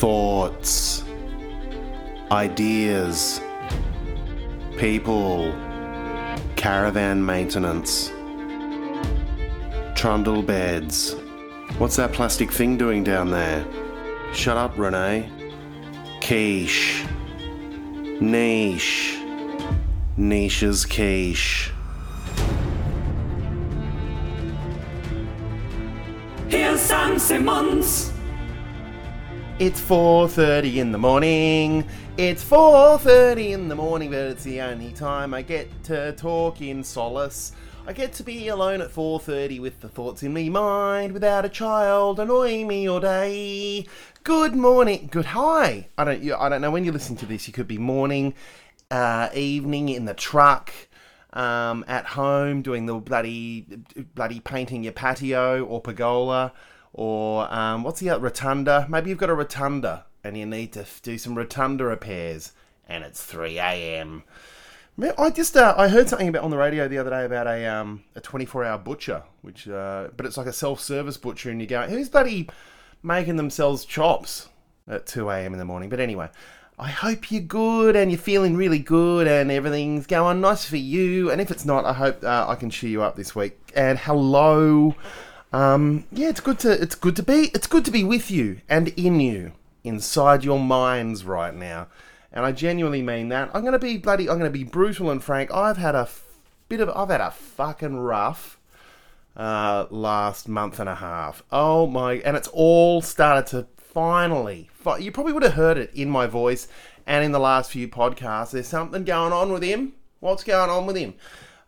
thoughts, ideas, people, caravan maintenance, trundle beds. What's that plastic thing doing down there? Shut up, Renee. Quiche. Niche. Niche's quiche. Here's Sam Simmons. It's 4:30 in the morning. It's 4:30 in the morning, but it's the only time I get to talk in solace. I get to be alone at 4:30 with the thoughts in me mind without a child annoying me all day. Good morning. Good hi. I don't you, I don't know when you listen to this. You could be morning, uh, evening in the truck, um, at home doing the bloody bloody painting your patio or pergola or um, what's the other rotunda? Maybe you've got a rotunda and you need to do some rotunda repairs, and it's 3 a.m. I just uh, I heard something about on the radio the other day about a um, a 24 hour butcher, which uh, but it's like a self service butcher, and you go, who's bloody making themselves chops at 2 a.m. in the morning? But anyway. I hope you're good and you're feeling really good and everything's going nice for you. And if it's not, I hope uh, I can cheer you up this week. And hello, um, yeah, it's good to it's good to be it's good to be with you and in you inside your minds right now. And I genuinely mean that. I'm gonna be bloody. I'm gonna be brutal and frank. I've had a f- bit of. I've had a fucking rough uh, last month and a half. Oh my! And it's all started to finally. Fi- you probably would have heard it in my voice and in the last few podcasts. There's something going on with him. What's going on with him?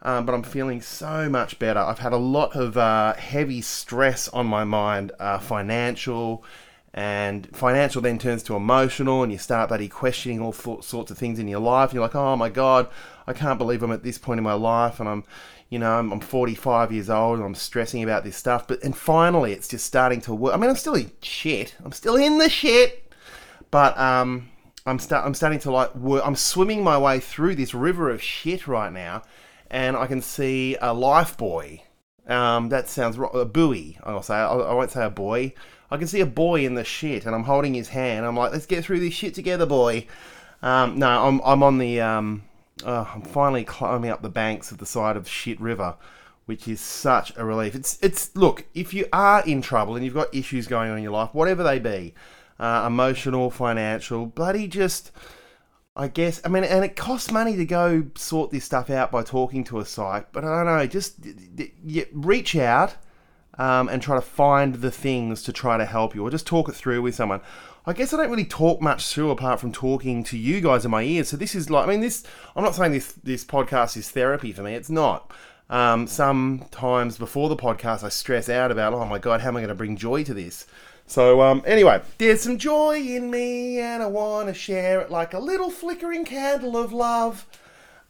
Um, but I'm feeling so much better. I've had a lot of uh, heavy stress on my mind, uh, financial, and financial then turns to emotional, and you start bloody questioning all th- sorts of things in your life. And you're like, oh my god, I can't believe I'm at this point in my life, and I'm, you know, I'm, I'm 45 years old, and I'm stressing about this stuff. But and finally, it's just starting to work. I mean, I'm still in shit. I'm still in the shit, but um, I'm start I'm starting to like work. I'm swimming my way through this river of shit right now, and I can see a life buoy. Um, that sounds a buoy. I'll say. I, I won't say a boy. I can see a boy in the shit, and I'm holding his hand. I'm like, let's get through this shit together, boy. Um, no, I'm I'm on the um, uh, I'm finally climbing up the banks of the side of shit river, which is such a relief. It's it's look, if you are in trouble and you've got issues going on in your life, whatever they be, uh, emotional, financial, bloody just. I guess I mean, and it costs money to go sort this stuff out by talking to a psych. But I don't know, just reach out um, and try to find the things to try to help you, or just talk it through with someone. I guess I don't really talk much through apart from talking to you guys in my ears. So this is like, I mean, this. I'm not saying this this podcast is therapy for me. It's not. Um, sometimes before the podcast, I stress out about, oh my god, how am I going to bring joy to this? So um, anyway, there's some joy in me, and I want to share it like a little flickering candle of love.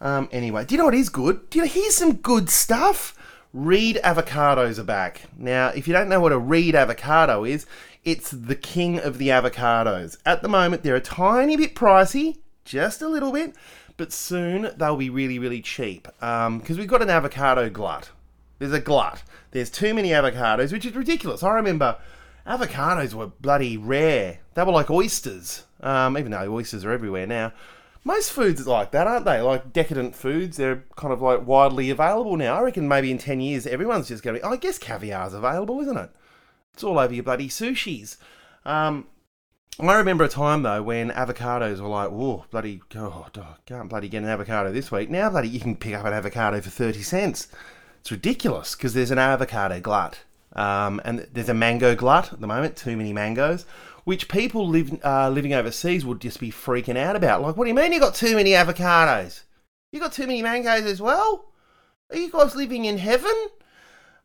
Um, anyway, do you know what is good? Do you know, here's some good stuff. Reed avocados are back. Now, if you don't know what a Reed avocado is, it's the king of the avocados. At the moment, they're a tiny bit pricey, just a little bit, but soon they'll be really, really cheap. Because we've got an avocado glut. There's a glut. There's too many avocados, which is ridiculous. I remember avocados were bloody rare. They were like oysters, um, even though oysters are everywhere now. Most foods are like that, aren't they? Like decadent foods, they're kind of like widely available now. I reckon maybe in 10 years, everyone's just going to be, I guess caviar's available, isn't it? It's all over your bloody sushis. Um, I remember a time though when avocados were like, whoa, bloody, oh, oh, can't bloody get an avocado this week. Now, bloody, you can pick up an avocado for 30 cents. It's ridiculous because there's an avocado glut. Um, and there's a mango glut at the moment, too many mangoes, which people live, uh, living overseas would just be freaking out about. Like, what do you mean you got too many avocados? You got too many mangoes as well? Are you guys living in heaven?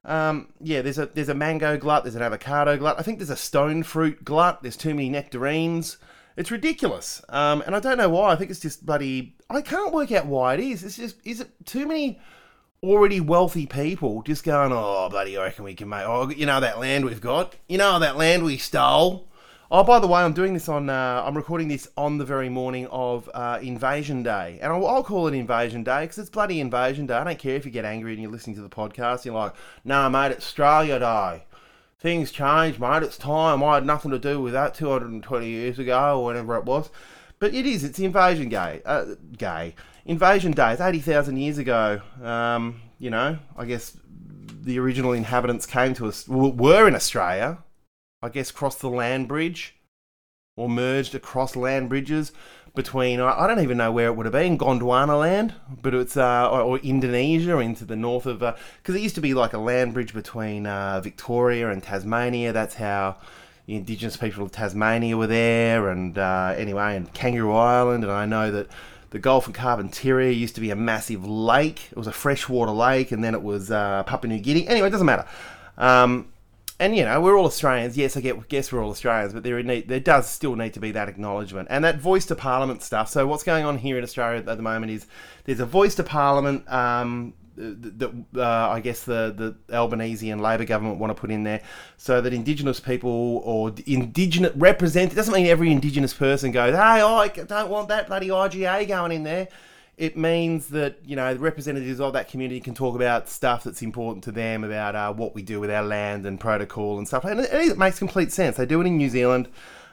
Um, yeah, there's a there's a mango glut, there's an avocado glut. I think there's a stone fruit glut. There's too many nectarines. It's ridiculous, um, and I don't know why. I think it's just bloody. I can't work out why it is. It's just is it too many already wealthy people just going, oh, bloody, I reckon we can make. Oh, you know that land we've got. You know that land we stole. Oh, by the way, I'm doing this on. Uh, I'm recording this on the very morning of uh, Invasion Day, and I'll, I'll call it Invasion Day because it's bloody Invasion Day. I don't care if you get angry and you're listening to the podcast. You're like, "No, mate, it's Australia Day. things change, mate. It's time. I had nothing to do with that 220 years ago or whatever it was. But it is. It's invasion gay. Uh, gay. Invasion days, 80,000 years ago. Um, you know, I guess the original inhabitants came to us, were in Australia. I guess crossed the land bridge or merged across land bridges between I don't even know where it would have been Gondwana land, but it's uh, or, or, Indonesia into the north of because uh, it used to be like a land bridge between uh, Victoria and Tasmania. That's how the indigenous people of Tasmania were there, and uh, anyway, and Kangaroo Island, and I know that. The Gulf of Carpentaria used to be a massive lake. It was a freshwater lake, and then it was uh, Papua New Guinea. Anyway, it doesn't matter. Um, and you know we're all Australians. Yes, I guess we're all Australians, but there need, there does still need to be that acknowledgement and that voice to Parliament stuff. So what's going on here in Australia at the moment is there's a voice to Parliament um, that uh, I guess the the Albanese and Labor government want to put in there, so that Indigenous people or Indigenous represent. It doesn't mean every Indigenous person goes, "Hey, I don't want that bloody IGA going in there." it means that you know representatives of that community can talk about stuff that's important to them about uh, what we do with our land and protocol and stuff and it, it makes complete sense they do it in new zealand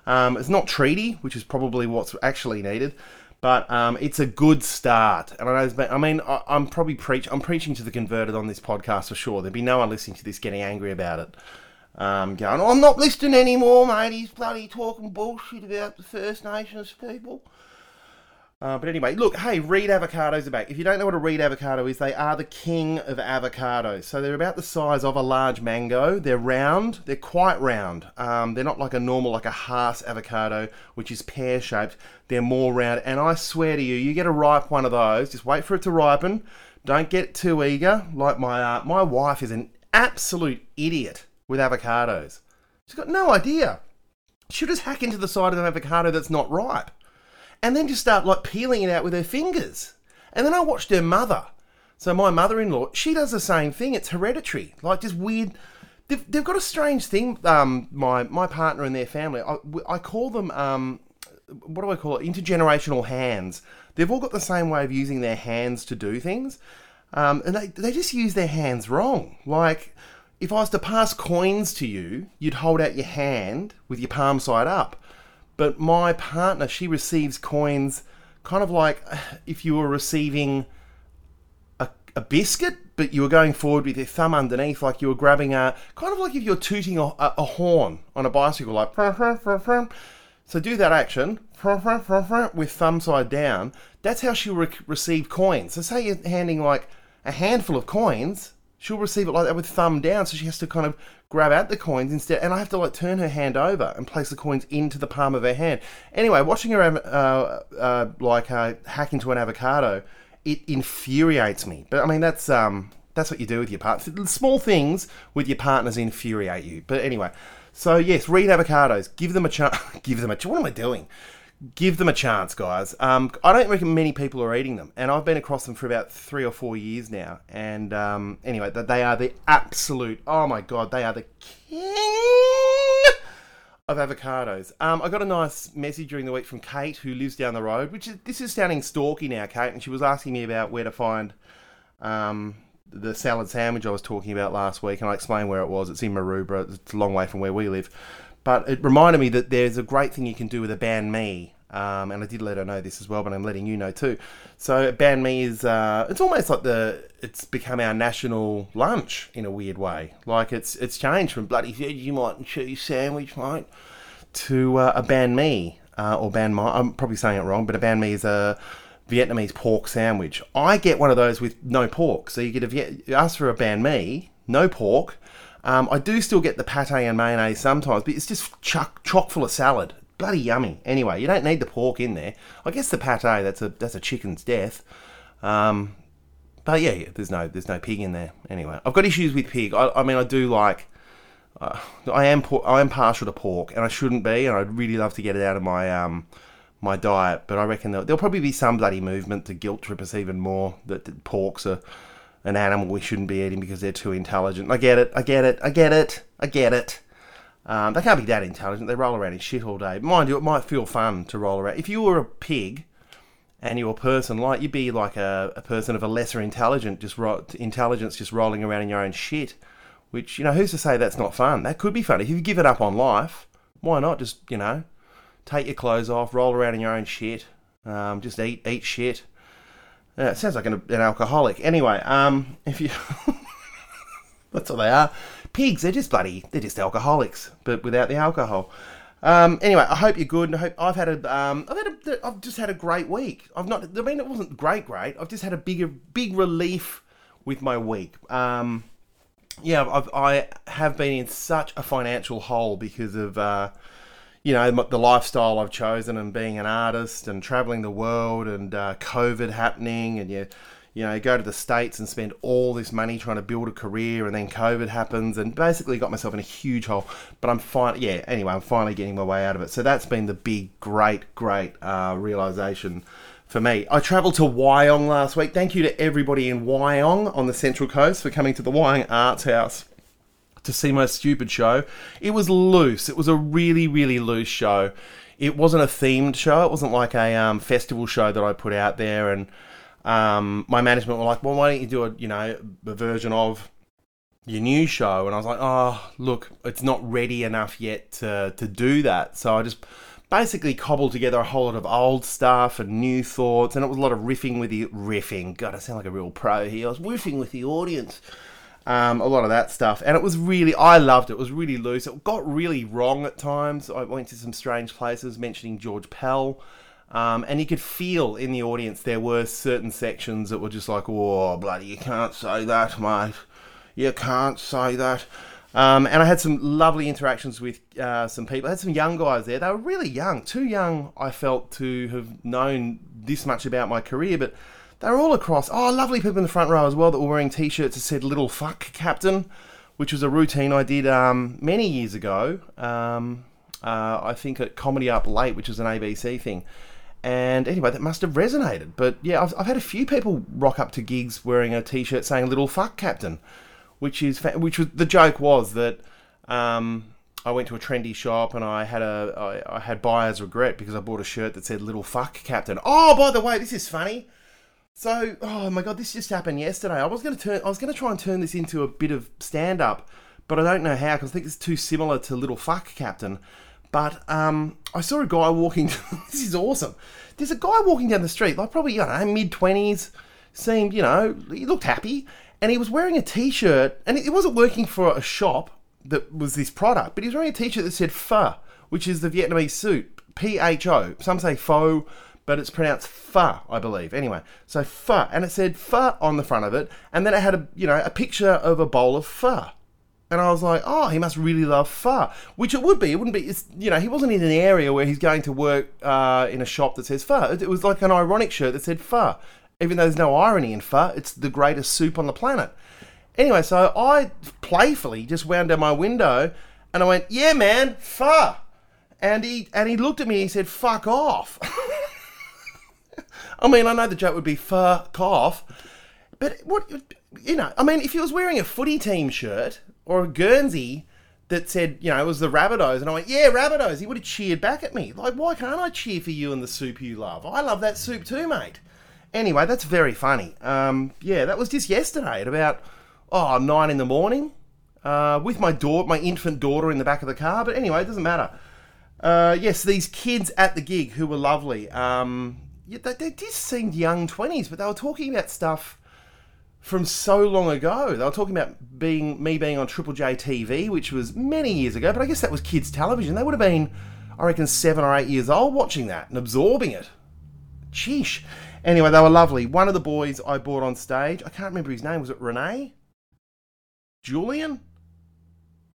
um, it's not treaty which is probably what's actually needed but um, it's a good start and i know i mean I, i'm probably preach i'm preaching to the converted on this podcast for sure there'd be no one listening to this getting angry about it um, going, I'm not listening anymore, mate. He's bloody talking bullshit about the First Nations people. Uh, but anyway, look, hey, reed avocados are back. If you don't know what a reed avocado is, they are the king of avocados. So they're about the size of a large mango. They're round. They're quite round. Um, they're not like a normal, like a Hass avocado, which is pear shaped. They're more round. And I swear to you, you get a ripe one of those. Just wait for it to ripen. Don't get too eager. Like my uh, my wife is an absolute idiot with avocados. She's got no idea. She'll just hack into the side of an avocado that's not ripe and then just start like peeling it out with her fingers. And then I watched her mother. So my mother-in-law, she does the same thing. It's hereditary, like just weird. They've, they've got a strange thing. Um, my my partner and their family. I, I call them um, what do I call it? Intergenerational hands. They've all got the same way of using their hands to do things, um, and they they just use their hands wrong. Like if I was to pass coins to you, you'd hold out your hand with your palm side up. But my partner, she receives coins kind of like if you were receiving a, a biscuit, but you were going forward with your thumb underneath, like you were grabbing a kind of like if you're tooting a, a, horn on a bicycle, like. So do that action with thumb side down. That's how she'll re- receive coins. So say you're handing like a handful of coins, she'll receive it like that with thumb down. So she has to kind of grab out the coins instead, and I have to like turn her hand over and place the coins into the palm of her hand. Anyway, watching her uh, uh, like uh, hack into an avocado, it infuriates me. But I mean, that's um, that's what you do with your partner. Small things with your partners infuriate you. But anyway, so yes, Reed avocados. Give them a chance. give them a. What am I doing? Give them a chance, guys. Um, I don't reckon many people are eating them, and I've been across them for about three or four years now. And um, anyway, they are the absolute. Oh my god, they are the king of avocados. Um, I got a nice message during the week from Kate, who lives down the road. Which is this is sounding stalky now, Kate, and she was asking me about where to find. Um, the salad sandwich I was talking about last week, and I explained where it was. It's in Maroubra. It's a long way from where we live. But it reminded me that there's a great thing you can do with a banh mi. Um, and I did let her know this as well, but I'm letting you know too. So banh mi is uh, it's almost like the it's become our national lunch in a weird way. Like it's it's changed from bloody Vegemite and cheese sandwich, mate, to uh, a banh mi uh, or banh mi. I'm probably saying it wrong, but a banh mi is a Vietnamese pork sandwich. I get one of those with no pork. So you get a you ask for a banh mi, no pork, um, I do still get the pate and mayonnaise sometimes, but it's just chock, chock full of salad. Bloody yummy. Anyway, you don't need the pork in there. I guess the pate that's a that's a chicken's death. Um, but yeah, yeah, there's no there's no pig in there. Anyway, I've got issues with pig. I, I mean, I do like. Uh, I am I am partial to pork, and I shouldn't be, and I'd really love to get it out of my um my diet. But I reckon there'll, there'll probably be some bloody movement to guilt trip us even more that, that porks are an animal we shouldn't be eating because they're too intelligent. I get it, I get it, I get it, I get it. Um, they can't be that intelligent. They roll around in shit all day. Mind you, it might feel fun to roll around. If you were a pig and you were a person like, you'd be like a, a person of a lesser intelligent, just ro- intelligence, just rolling around in your own shit Which you know, who's to say that's not fun? That could be fun if you give it up on life. Why not just you know, take your clothes off, roll around in your own shit, um, just eat eat shit. Yeah, it sounds like an, an alcoholic. Anyway, um, if you that's what they are. Pigs, they're just bloody, they're just alcoholics, but without the alcohol. Um, anyway, I hope you're good. And I hope I've had a, um, I've had a, I've just had a great week. I've not, I mean, it wasn't great, great. I've just had a bigger, big relief with my week. Um, yeah, I've, I have been in such a financial hole because of, uh, you know, the lifestyle I've chosen and being an artist and traveling the world and uh, COVID happening and you you know, go to the States and spend all this money trying to build a career, and then COVID happens, and basically got myself in a huge hole. But I'm fine. Yeah, anyway, I'm finally getting my way out of it. So that's been the big, great, great uh, realization for me. I travelled to Wyong last week. Thank you to everybody in Wyong on the Central Coast for coming to the Wyong Arts House to see my stupid show. It was loose. It was a really, really loose show. It wasn't a themed show. It wasn't like a um, festival show that I put out there and um, my management were like, well, why don't you do a, you know, a version of your new show? And I was like, oh, look, it's not ready enough yet to, to do that. So I just basically cobbled together a whole lot of old stuff and new thoughts. And it was a lot of riffing with the riffing. God, I sound like a real pro here. I was riffing with the audience. Um, a lot of that stuff. And it was really, I loved it. It was really loose. It got really wrong at times. I went to some strange places mentioning George Pell. Um, and you could feel in the audience there were certain sections that were just like, oh, bloody, you can't say that, mate. You can't say that. Um, and I had some lovely interactions with uh, some people. I had some young guys there. They were really young, too young, I felt, to have known this much about my career, but they were all across. Oh, lovely people in the front row as well that were wearing t shirts that said Little Fuck Captain, which was a routine I did um, many years ago. Um, uh, I think at Comedy Up Late, which is an ABC thing. And anyway, that must have resonated. But yeah, I've, I've had a few people rock up to gigs wearing a T-shirt saying "Little Fuck Captain," which is fa- which was the joke was that um, I went to a trendy shop and I had a I, I had buyer's regret because I bought a shirt that said "Little Fuck Captain." Oh, by the way, this is funny. So, oh my god, this just happened yesterday. I was going to turn, I was going to try and turn this into a bit of stand up, but I don't know how because I think it's too similar to Little Fuck Captain. But um, I saw a guy walking. this is awesome. There's a guy walking down the street, like probably don't know, mid twenties. Seemed, you know, he looked happy, and he was wearing a T-shirt, and it wasn't working for a shop that was this product, but he was wearing a T-shirt that said "Pho," which is the Vietnamese soup, P H O. Some say "pho," but it's pronounced "pho," I believe. Anyway, so "pho," and it said "pho" on the front of it, and then it had a, you know, a picture of a bowl of pho. And I was like, oh, he must really love pho, which it would be. It wouldn't be, you know, he wasn't in an area where he's going to work uh, in a shop that says pho. It, it was like an ironic shirt that said pho, even though there's no irony in pho. It's the greatest soup on the planet. Anyway, so I playfully just wound down my window and I went, yeah, man, pho. And he and he looked at me and he said, fuck off. I mean, I know the joke would be fuck off, but what, you know, I mean, if he was wearing a footy team shirt or a Guernsey that said, you know, it was the Rabbitohs, and I went, yeah, Rabbitohs, he would have cheered back at me. Like, why can't I cheer for you and the soup you love? I love that soup too, mate. Anyway, that's very funny. Um, yeah, that was just yesterday at about oh nine in the morning, uh, with my daughter, my infant daughter in the back of the car. But anyway, it doesn't matter. Uh, yes, these kids at the gig who were lovely. Um, yeah, they, they just seemed young twenties, but they were talking about stuff from so long ago. They were talking about being me being on Triple J TV, which was many years ago, but I guess that was kids' television. They would have been, I reckon, seven or eight years old watching that and absorbing it. Sheesh. Anyway, they were lovely. One of the boys I brought on stage, I can't remember his name. Was it Renee? Julian?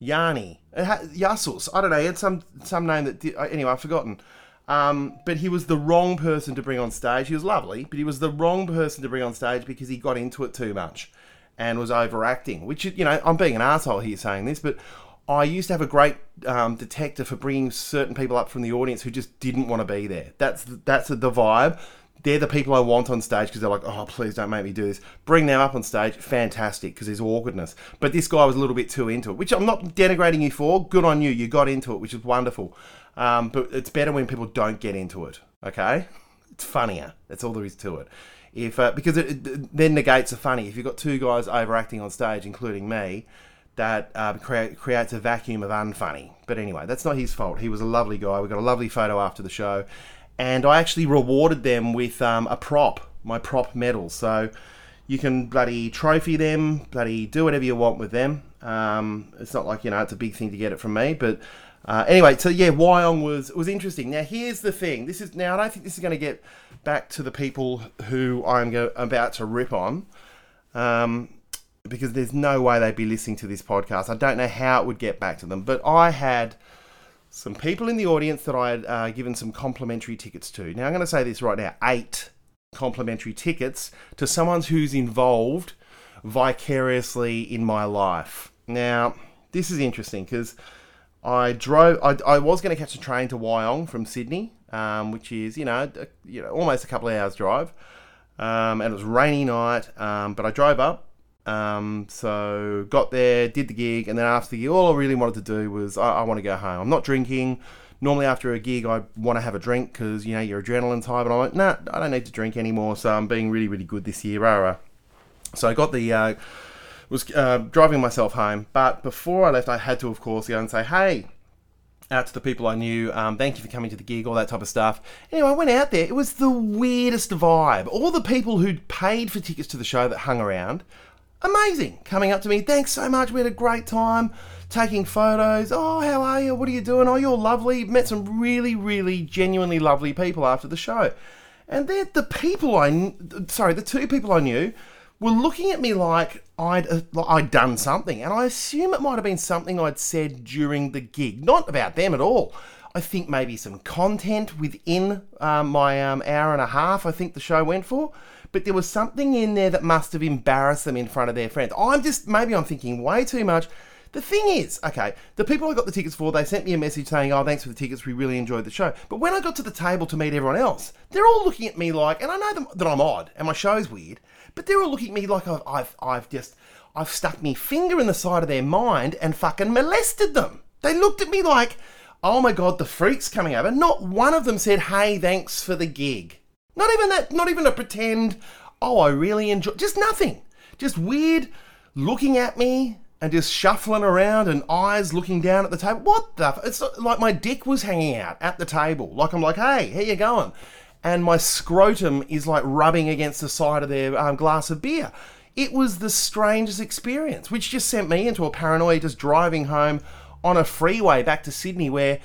Yanni? Uh, Yasus? I don't know. He had some some name that. Did, uh, anyway, I've forgotten. Um, but he was the wrong person to bring on stage. He was lovely, but he was the wrong person to bring on stage because he got into it too much and was overacting. Which, you know, I'm being an asshole here saying this, but I used to have a great um, detector for bringing certain people up from the audience who just didn't want to be there. That's that's the vibe. They're the people I want on stage because they're like, oh, please don't make me do this. Bring them up on stage, fantastic, because there's awkwardness. But this guy was a little bit too into it, which I'm not denigrating you for. Good on you. You got into it, which is wonderful. Um, but it's better when people don't get into it. Okay, it's funnier. That's all there is to it. If uh, because it, it then negates the funny. If you've got two guys overacting on stage, including me, that uh, crea- creates a vacuum of unfunny. But anyway, that's not his fault. He was a lovely guy. We got a lovely photo after the show, and I actually rewarded them with um, a prop, my prop medal. So you can bloody trophy them, bloody do whatever you want with them. Um, it's not like you know it's a big thing to get it from me, but uh, anyway, so yeah, Wyong was was interesting. Now here's the thing. This is now I don't think this is going to get back to the people who I'm go, about to rip on. Um, because there's no way they'd be listening to this podcast. I don't know how it would get back to them, but I had some people in the audience that I had uh, given some complimentary tickets to. Now, I'm going to say this right now eight complimentary tickets to someone who's involved vicariously in my life. Now, this is interesting because I drove, I, I was going to catch a train to Wyong from Sydney, um, which is, you know, a, you know, almost a couple of hours drive. Um, and it was rainy night, um, but I drove up um, so got there, did the gig, and then after the gig, all I really wanted to do was I, I want to go home. I'm not drinking. Normally after a gig, I want to have a drink because you know your adrenaline's high. But I'm like, nah, I don't need to drink anymore. So I'm being really, really good this year. Rah, rah. So I got the uh, was uh, driving myself home, but before I left, I had to, of course, go and say, hey. Out to the people I knew, um, thank you for coming to the gig, all that type of stuff. Anyway, I went out there. It was the weirdest vibe. All the people who'd paid for tickets to the show that hung around, amazing coming up to me. Thanks so much. We had a great time taking photos. Oh, how are you? What are you doing? Oh, you're lovely. Met some really, really genuinely lovely people after the show. And they're the people I, sorry, the two people I knew were looking at me like I'd uh, like I'd done something, and I assume it might have been something I'd said during the gig, not about them at all. I think maybe some content within um, my um, hour and a half. I think the show went for but there was something in there that must have embarrassed them in front of their friends. I'm just, maybe I'm thinking way too much. The thing is, okay, the people I got the tickets for, they sent me a message saying, oh, thanks for the tickets, we really enjoyed the show. But when I got to the table to meet everyone else, they're all looking at me like, and I know them, that I'm odd and my show's weird, but they're all looking at me like I've, I've, I've just, I've stuck my finger in the side of their mind and fucking molested them. They looked at me like, oh my god, the freak's coming over. Not one of them said, hey, thanks for the gig. Not even that, not even a pretend, oh, I really enjoy, just nothing. Just weird looking at me and just shuffling around and eyes looking down at the table. What the? F-? It's like my dick was hanging out at the table. Like I'm like, hey, how you going? And my scrotum is like rubbing against the side of their um, glass of beer. It was the strangest experience, which just sent me into a paranoia just driving home on a freeway back to Sydney where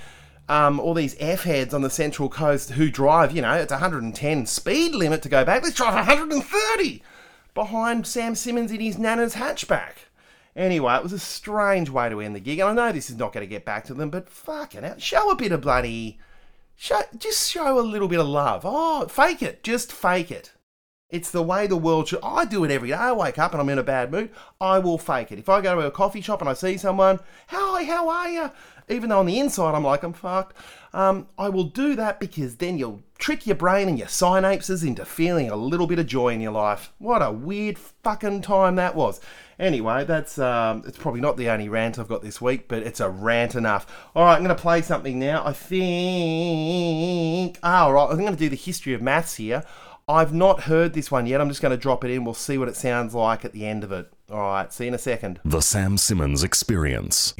um, all these F heads on the Central Coast who drive, you know, it's 110 speed limit to go back. Let's drive 130 behind Sam Simmons in his Nana's hatchback. Anyway, it was a strange way to end the gig, and I know this is not going to get back to them, but fucking hell, show a bit of bloody, show, just show a little bit of love. Oh, fake it, just fake it. It's the way the world should. I do it every day. I wake up and I'm in a bad mood. I will fake it. If I go to a coffee shop and I see someone, hi, how are you? Even though on the inside I'm like, I'm fucked. Um, I will do that because then you'll trick your brain and your synapses into feeling a little bit of joy in your life. What a weird fucking time that was. Anyway, that's um, it's probably not the only rant I've got this week, but it's a rant enough. All right, I'm going to play something now. I think. Ah, all right, I'm going to do the history of maths here. I've not heard this one yet. I'm just going to drop it in. We'll see what it sounds like at the end of it. All right, see you in a second. The Sam Simmons Experience.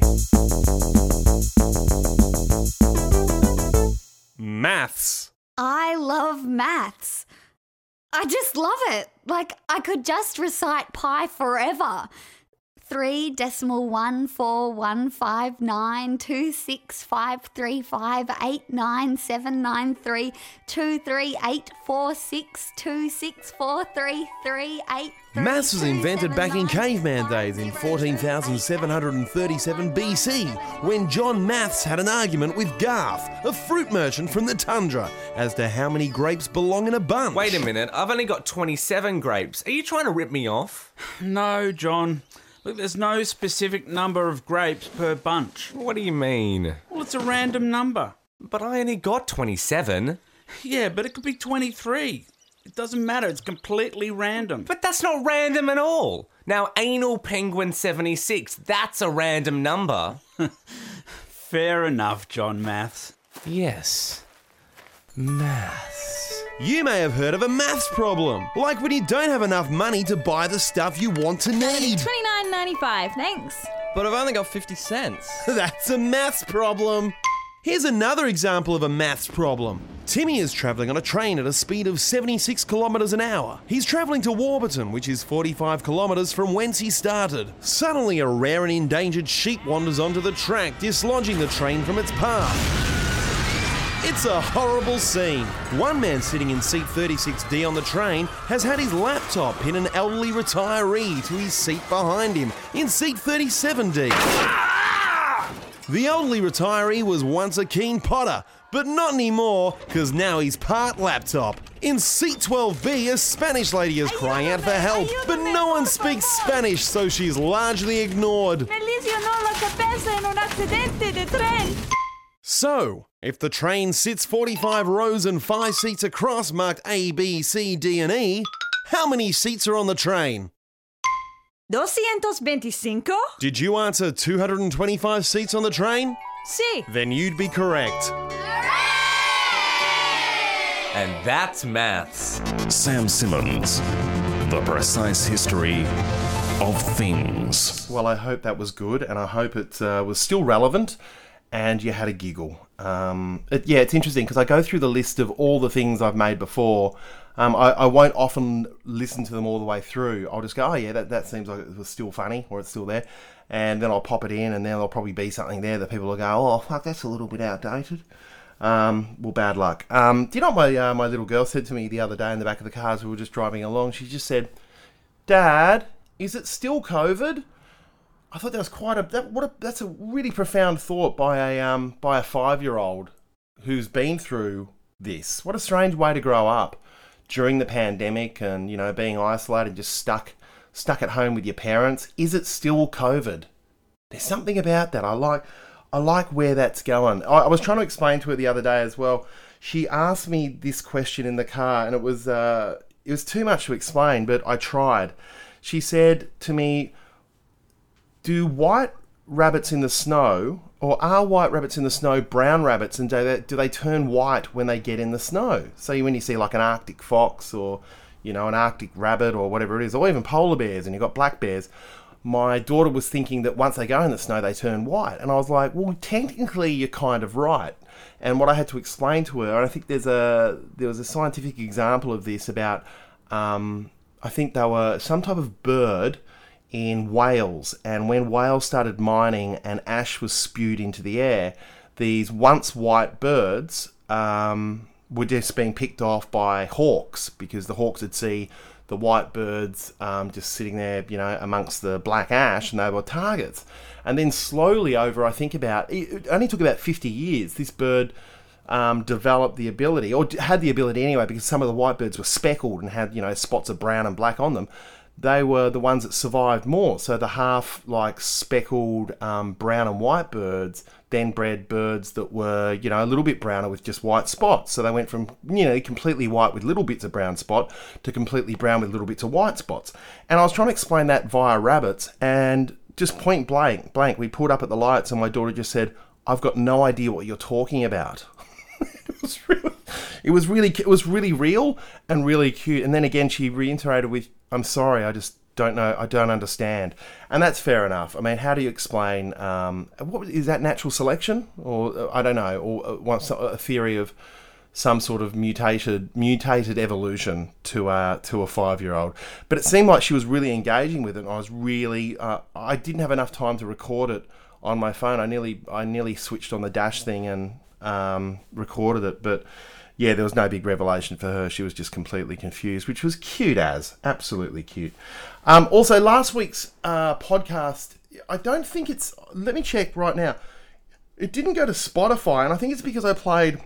Maths. I love maths. I just love it. Like, I could just recite pi forever. Three decimal one four one five nine two six five three five eight nine seven nine three two three eight four six two six four three three eight. three, Maths was two, invented back in caveman days in zero, two, 14,737 BC when John Maths had an argument with Garth, a fruit merchant from the tundra, as to how many grapes belong in a bunch. Wait a minute, I've only got 27 grapes. Are you trying to rip me off? No, John. Look, there's no specific number of grapes per bunch. What do you mean? Well, it's a random number. But I only got 27. Yeah, but it could be 23. It doesn't matter, it's completely random. But that's not random at all. Now, Anal Penguin 76, that's a random number. Fair enough, John Maths. Yes. Maths. You may have heard of a maths problem, like when you don't have enough money to buy the stuff you want to need. Twenty nine ninety five. Thanks. But I've only got 50 cents. That's a maths problem. Here's another example of a maths problem. Timmy is travelling on a train at a speed of 76 kilometres an hour. He's travelling to Warburton, which is 45 kilometres from whence he started. Suddenly, a rare and endangered sheep wanders onto the track, dislodging the train from its path. It's a horrible scene. One man sitting in seat 36D on the train has had his laptop pin an elderly retiree to his seat behind him in seat 37D. The elderly retiree was once a keen potter, but not anymore, because now he's part laptop. In seat 12B, a Spanish lady is crying out for help, but no one speaks Spanish, so she's largely ignored. Me lesionó la cabeza en un accidente de tren. So, if the train sits 45 rows and 5 seats across marked A, B, C, D, and E, how many seats are on the train? 225? Did you answer 225 seats on the train? Sí. Then you'd be correct. And that's maths. Sam Simmons. The precise history of things. Well, I hope that was good, and I hope it uh, was still relevant, and you had a giggle. Um, it, yeah, it's interesting because I go through the list of all the things I've made before. Um, I, I won't often listen to them all the way through. I'll just go, oh yeah, that, that seems like it was still funny, or it's still there, and then I'll pop it in, and then there'll probably be something there that people will go, oh fuck, that's a little bit outdated. Um, well, bad luck. Um, do you know what my uh, my little girl said to me the other day in the back of the car as we were just driving along? She just said, "Dad, is it still COVID?" I thought that was quite a that what a, that's a really profound thought by a um by a five year old who's been through this. What a strange way to grow up during the pandemic and you know being isolated, just stuck stuck at home with your parents. Is it still COVID? There's something about that. I like I like where that's going. I, I was trying to explain to her the other day as well. She asked me this question in the car, and it was uh, it was too much to explain, but I tried. She said to me, "Do white rabbits in the snow, or are white rabbits in the snow brown rabbits, and do they, do they turn white when they get in the snow? So when you see like an Arctic fox, or you know an Arctic rabbit, or whatever it is, or even polar bears, and you've got black bears." my daughter was thinking that once they go in the snow, they turn white. And I was like, well, technically, you're kind of right. And what I had to explain to her, and I think there's a there was a scientific example of this about, um, I think they were some type of bird in Wales, and when Wales started mining and ash was spewed into the air, these once white birds um, were just being picked off by hawks because the hawks would see the white birds um, just sitting there, you know, amongst the black ash, and they were targets. And then slowly, over I think about it only took about fifty years, this bird um, developed the ability, or had the ability anyway, because some of the white birds were speckled and had you know spots of brown and black on them. They were the ones that survived more. So the half like speckled um, brown and white birds then bred birds that were, you know, a little bit browner with just white spots. So they went from, you know, completely white with little bits of brown spot to completely brown with little bits of white spots. And I was trying to explain that via rabbits and just point blank, blank, we pulled up at the lights and my daughter just said, I've got no idea what you're talking about. it was really, it was really, it was really real and really cute. And then again, she reiterated with, "I'm sorry, I just don't know, I don't understand," and that's fair enough. I mean, how do you explain? Um, what is that natural selection, or uh, I don't know, or uh, what's a theory of some sort of mutated mutated evolution to a to a five year old? But it seemed like she was really engaging with it. And I was really, uh, I didn't have enough time to record it on my phone. I nearly I nearly switched on the dash thing and um, recorded it, but yeah, there was no big revelation for her. She was just completely confused, which was cute as absolutely cute. Um, also, last week's uh, podcast, I don't think it's. Let me check right now. It didn't go to Spotify, and I think it's because I played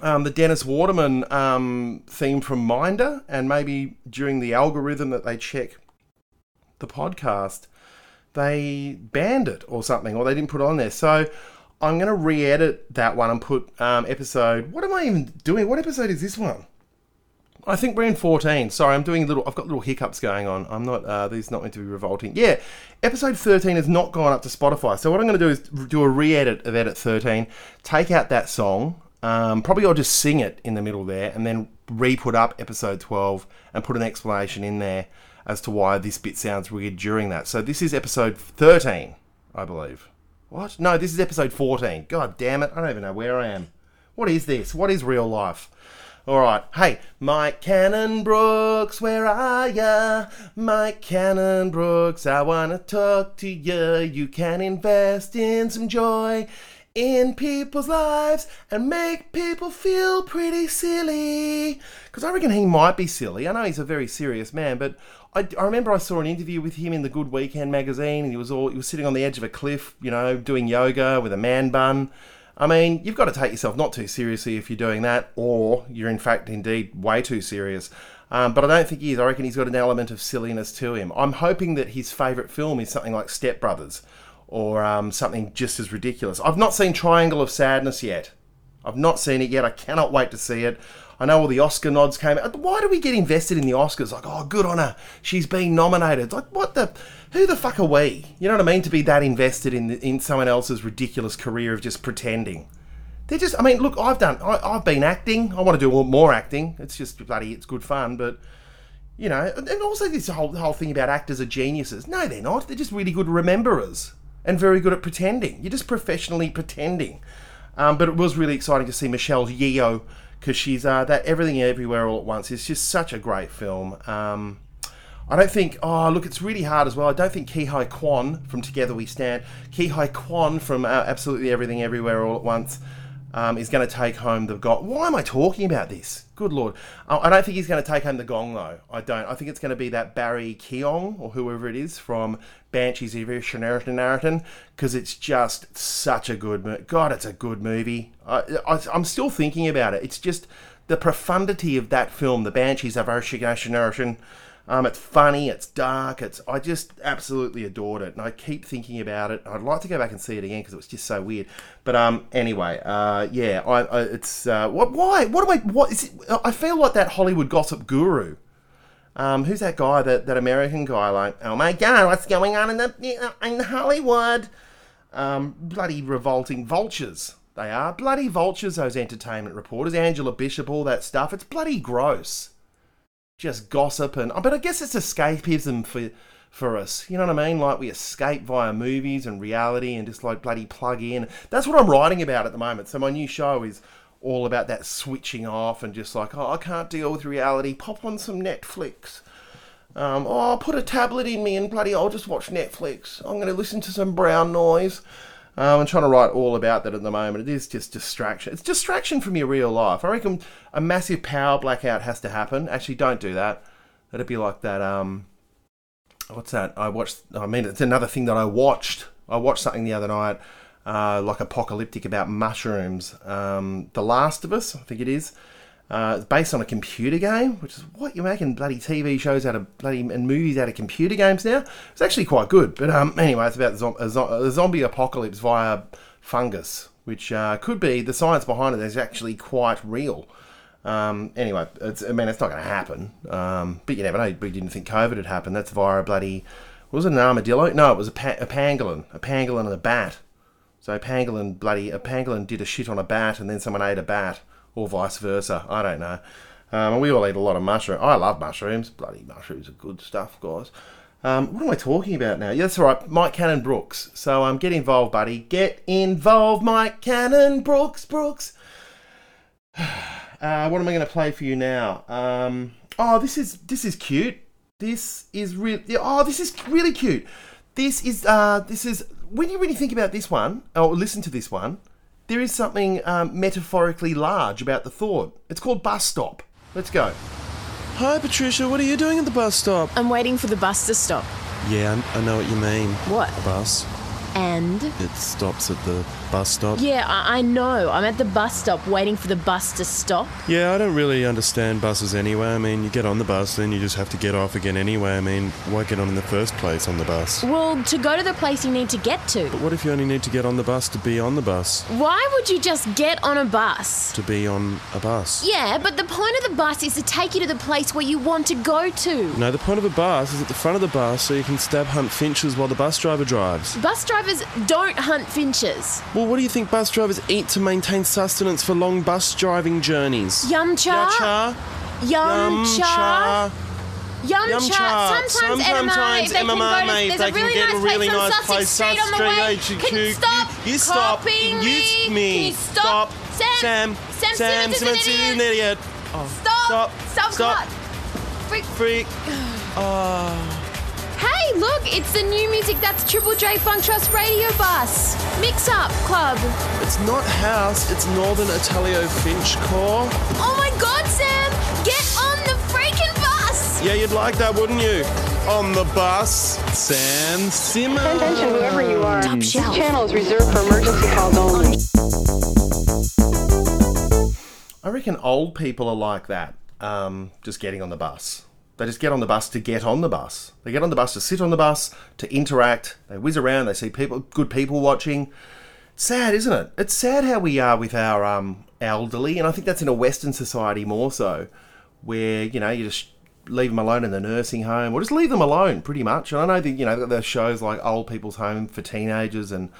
um, the Dennis Waterman um, theme from Minder, and maybe during the algorithm that they check the podcast, they banned it or something, or they didn't put it on there. So I'm going to re-edit that one and put um, episode. What am I even doing? What episode is this one? I think we're in 14. Sorry, I'm doing a little. I've got little hiccups going on. I'm not. Uh, these not meant to be revolting. Yeah, episode 13 has not gone up to Spotify. So what I'm going to do is do a re-edit of edit 13. Take out that song. Um, probably I'll just sing it in the middle there, and then re-put up episode 12 and put an explanation in there as to why this bit sounds weird during that. So this is episode 13. I believe. What? No, this is episode 14. God damn it. I don't even know where I am. What is this? What is real life? All right. Hey, Mike Cannon Brookes, where are ya? Mike Cannon Brookes, I want to talk to you. You can invest in some joy in people's lives and make people feel pretty silly. Because I reckon he might be silly. I know he's a very serious man, but I, I remember I saw an interview with him in the Good Weekend magazine, and he was all he was sitting on the edge of a cliff, you know, doing yoga with a man bun. I mean, you've got to take yourself not too seriously if you're doing that, or you're in fact indeed way too serious. Um, but I don't think he is. I reckon he's got an element of silliness to him. I'm hoping that his favourite film is something like Step Brothers, or um, something just as ridiculous. I've not seen Triangle of Sadness yet. I've not seen it yet. I cannot wait to see it. I know all the Oscar nods came out. Why do we get invested in the Oscars? Like, oh, good on her. She's being nominated. Like, what the? Who the fuck are we? You know what I mean? To be that invested in in someone else's ridiculous career of just pretending. They're just. I mean, look, I've done. I, I've been acting. I want to do more acting. It's just bloody. It's good fun, but. You know, and also this whole whole thing about actors are geniuses. No, they're not. They're just really good rememberers and very good at pretending. You're just professionally pretending. Um, but it was really exciting to see Michelle Yeoh because she's uh, that Everything Everywhere All at Once is just such a great film. Um, I don't think. Oh, look, it's really hard as well. I don't think Ke Huy Quan from Together We Stand, Ke Huy Quan from uh, Absolutely Everything Everywhere All at Once, um, is going to take home the gong. Why am I talking about this? Good lord! Uh, I don't think he's going to take home the gong though. I don't. I think it's going to be that Barry Keoghan or whoever it is from Banshees of Inisherin because it's just such a good. Mo- God, it's a good movie. I, I, I'm still thinking about it. It's just the profundity of that film, The Banshees of Inisherin. Um, it's funny, it's dark, it's I just absolutely adored it, and I keep thinking about it. I'd like to go back and see it again because it was just so weird. But um, anyway, uh, yeah, I, I it's uh, what why what am I what is it? I feel like that Hollywood gossip guru. Um, who's that guy? That that American guy? Like, oh my god, what's going on in the in Hollywood? Um, bloody revolting vultures. They are bloody vultures. Those entertainment reporters, Angela Bishop, all that stuff. It's bloody gross just gossip and but I guess it's escapism for for us. You know what I mean? Like we escape via movies and reality and just like bloody plug in. That's what I'm writing about at the moment. So my new show is all about that switching off and just like, oh, I can't deal with reality. Pop on some Netflix. Um, oh, put a tablet in me and bloody, I'll just watch Netflix. I'm going to listen to some brown noise. Um, I'm trying to write all about that at the moment. It is just distraction. It's distraction from your real life. I reckon a massive power blackout has to happen. Actually, don't do that. That'd be like that. Um, what's that? I watched. I mean, it's another thing that I watched. I watched something the other night, uh, like apocalyptic about mushrooms. Um, the Last of Us, I think it is. Uh, it's based on a computer game, which is what you're making bloody TV shows out of bloody and movies out of computer games now. It's actually quite good, but um, anyway, it's about the, zo- the zombie apocalypse via fungus, which uh, could be the science behind it is actually quite real. Um, anyway, I mean, it's not going to happen, um, but you never know. We didn't think COVID had happened. That's via a bloody was it an armadillo? No, it was a, pa- a pangolin, a pangolin and a bat. So a pangolin bloody a pangolin did a shit on a bat, and then someone ate a bat or vice versa. I don't know. Um, we all eat a lot of mushroom. I love mushrooms. Bloody mushrooms are good stuff, guys. Um, what am I talking about now? Yeah, that's all right. Mike Cannon Brookes. So um, get involved, buddy. Get involved, Mike Cannon Brookes. Brookes. Uh, what am I going to play for you now? Um, oh, this is this is cute. This is really. Oh, this is really cute. This is uh, this is when you really think about this one, or listen to this one there is something um, metaphorically large about the thought. It's called bus stop. Let's go. Hi, Patricia. What are you doing at the bus stop? I'm waiting for the bus to stop. Yeah, I, I know what you mean. What? A Bus. And? It stops at the bus stop. Yeah, I, I know. I'm at the bus stop waiting for the bus to stop. Yeah, I don't really understand buses anyway. I mean, you get on the bus, then you just have to get off again anyway. I mean, why get on in the first place on the bus? Well, to go to the place you need to get to. But what if you only need to get on the bus to be on the bus? Why would you just get on a bus? To be on a bus. Yeah, but the point of the bus is to take you to the place where you want to go to. No, the point of a bus is at the front of the bus so you can stab hunt finches while the bus driver drives. Bus drivers don't hunt finches. Well, what do you think bus drivers eat to maintain sustenance for long bus driving journeys? Yum cha. Yum cha. Yum, cha. Yum Chat. Chat. Sometimes, Sometimes MMA, they MMA, mate, they a can really get nice a really place nice place, Street on the way. Street. Can you You- stop you stop. copying You- me? me. Can you stop? Stop. Sam, Sam. Sam, an Simmons is an idiot. idiot. Oh, Stop. Stop. Stop. Stop. Freak. Freak. Oh. Hey, look, it's the new music that's Triple J Funk Trust Radio Bus. Mix Up Club. It's not house, it's Northern Italio Finch core. Oh my god, Sam! Get on the freaking bus! Yeah, you'd like that, wouldn't you? On the bus, Sam Simmons. Attention, whoever you are. Top This shelf. channel is reserved for emergency calls only. I reckon old people are like that, um, just getting on the bus. They just get on the bus to get on the bus. They get on the bus to sit on the bus, to interact. They whiz around. They see people, good people watching. Sad, isn't it? It's sad how we are with our um, elderly, and I think that's in a Western society more so, where you know you just leave them alone in the nursing home, or just leave them alone, pretty much. And I know that you know there's shows like Old People's Home for teenagers and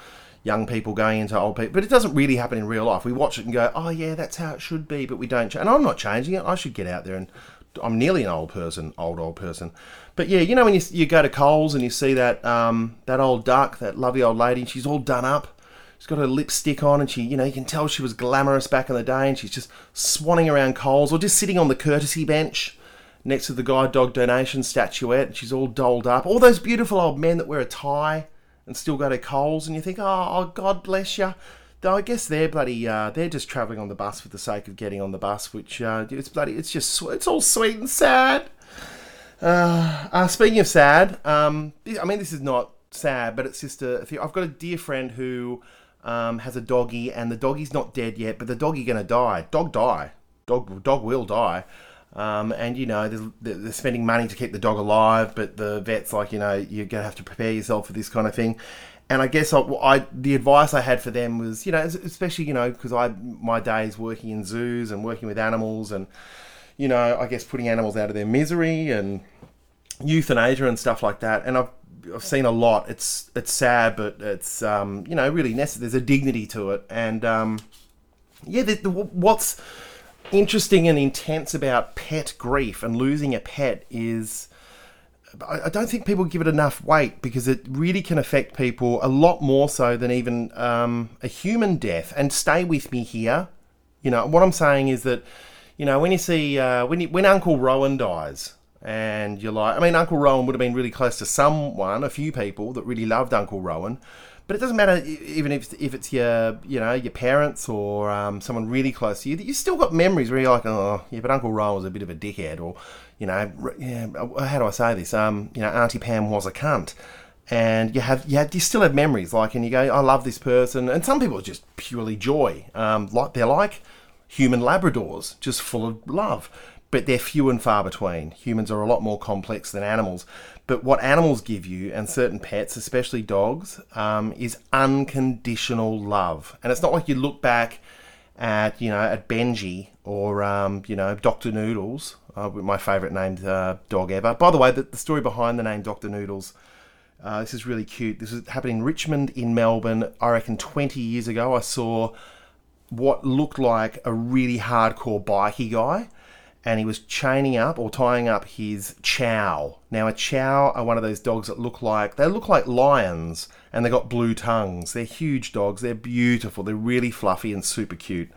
young people going into old people, but it doesn't really happen in real life. We watch it and go, oh yeah, that's how it should be, but we don't. Ch-. And I'm not changing it. I should get out there and I'm nearly an old person, old old person. But yeah, you know when you, you go to Coles and you see that um, that old duck, that lovely old lady, she's all done up. She's got her lipstick on, and she, you know, you can tell she was glamorous back in the day, and she's just swanning around Coles or just sitting on the courtesy bench next to the guide dog donation statuette, and she's all dolled up. All those beautiful old men that wear a tie and still go to Coles, and you think, oh, oh God bless you. Though I guess they're bloody, uh, they're just travelling on the bus for the sake of getting on the bus, which uh, it's bloody, it's just, it's all sweet and sad. Uh, uh, speaking of sad, um, I mean, this is not sad, but it's just a. I've got a dear friend who um, has a doggy, and the doggy's not dead yet, but the doggy gonna die. Dog die. Dog dog will die. Um, and you know they're, spending money to keep the dog alive, but the vet's like, you know, you're gonna have to prepare yourself for this kind of thing. And I guess I, I the advice I had for them was, you know, especially you know because I my days working in zoos and working with animals and you know, I guess putting animals out of their misery and euthanasia and stuff like that. And I've I've seen a lot. It's it's sad, but it's um, you know really necessary. There's a dignity to it, and um, yeah, the, the, what's interesting and intense about pet grief and losing a pet is. I don't think people give it enough weight because it really can affect people a lot more so than even um, a human death. And stay with me here. You know what I'm saying is that, you know, when you see uh, when you, when Uncle Rowan dies, and you're like, I mean, Uncle Rowan would have been really close to someone, a few people that really loved Uncle Rowan, but it doesn't matter even if if it's your you know your parents or um, someone really close to you. That you still got memories where you're like, oh yeah, but Uncle Rowan was a bit of a dickhead, or you know, yeah, how do I say this? Um, you know, Auntie Pam was a cunt. And you have, you have, you still have memories like, and you go, I love this person. And some people are just purely joy. Um, like they're like human Labradors, just full of love but they're few and far between. Humans are a lot more complex than animals. But what animals give you, and certain pets, especially dogs, um, is unconditional love. And it's not like you look back at, you know, at Benji or, um, you know, Dr. Noodles, uh, my favourite named uh, dog ever. By the way, the, the story behind the name Dr. Noodles, uh, this is really cute. This is happening in Richmond in Melbourne, I reckon 20 years ago. I saw what looked like a really hardcore bikie guy and he was chaining up or tying up his chow. Now a chow are one of those dogs that look like they look like lions and they got blue tongues. They're huge dogs. They're beautiful. They're really fluffy and super cute.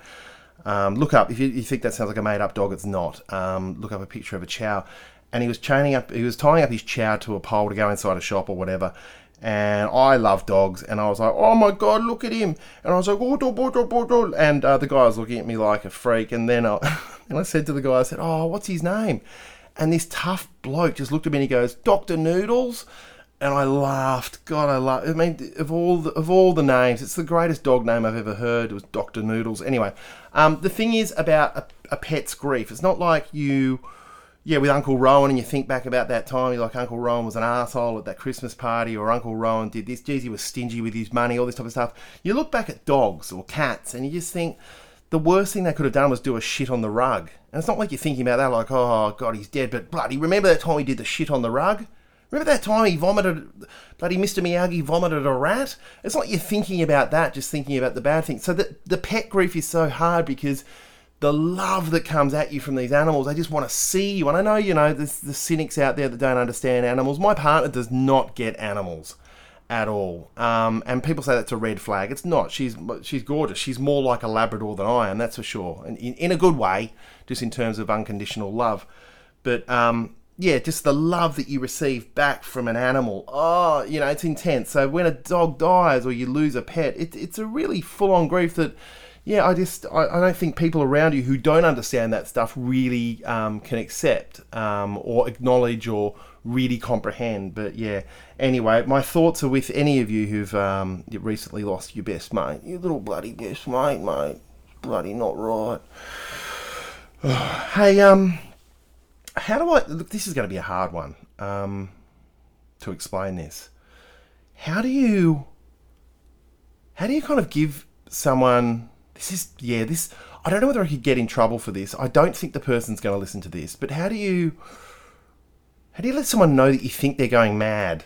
Um, look up if you, you, think that sounds like a made up dog. It's not. Um, look up a picture of a chow, and he was chaining up. He was tying up his chow to a pole to go inside a shop or whatever. And I love dogs, and I was like, "Oh my god, look at him!" And I was like, "Oh, do, do, do, do." and uh, the guy was looking at me like a freak. And then I, and I said to the guy, I said, "Oh, what's his name?" And this tough bloke just looked at me and he goes, "Doctor Noodles." And I laughed. God, I laughed. I mean, of all the, of all the names, it's the greatest dog name I've ever heard. It was Doctor Noodles. Anyway, um, the thing is about a, a pet's grief. It's not like you yeah, with Uncle Rowan, and you think back about that time, you're like, Uncle Rowan was an asshole at that Christmas party, or Uncle Rowan did this, geez, he was stingy with his money, all this type of stuff. You look back at dogs or cats, and you just think the worst thing they could have done was do a shit on the rug. And it's not like you're thinking about that, like, oh, God, he's dead, but bloody, remember that time he did the shit on the rug? Remember that time he vomited, bloody Mr. Miyagi vomited a rat? It's not you're thinking about that, just thinking about the bad things. So the, the pet grief is so hard because the love that comes at you from these animals. They just want to see you. And I know, you know, there's the cynics out there that don't understand animals. My partner does not get animals at all. Um, and people say that's a red flag. It's not. She's she's gorgeous. She's more like a Labrador than I am, that's for sure. And in, in a good way, just in terms of unconditional love. But um, yeah, just the love that you receive back from an animal. Oh, you know, it's intense. So when a dog dies or you lose a pet, it, it's a really full on grief that yeah, I just I, I don't think people around you who don't understand that stuff really um, can accept um, or acknowledge or really comprehend. But yeah, anyway, my thoughts are with any of you who've um, recently lost your best mate. You little bloody best mate, mate. Bloody not right. hey, um, how do I? Look, this is going to be a hard one um, to explain this. How do you? How do you kind of give someone this is yeah this I don't know whether I could get in trouble for this. I don't think the person's going to listen to this. But how do you how do you let someone know that you think they're going mad?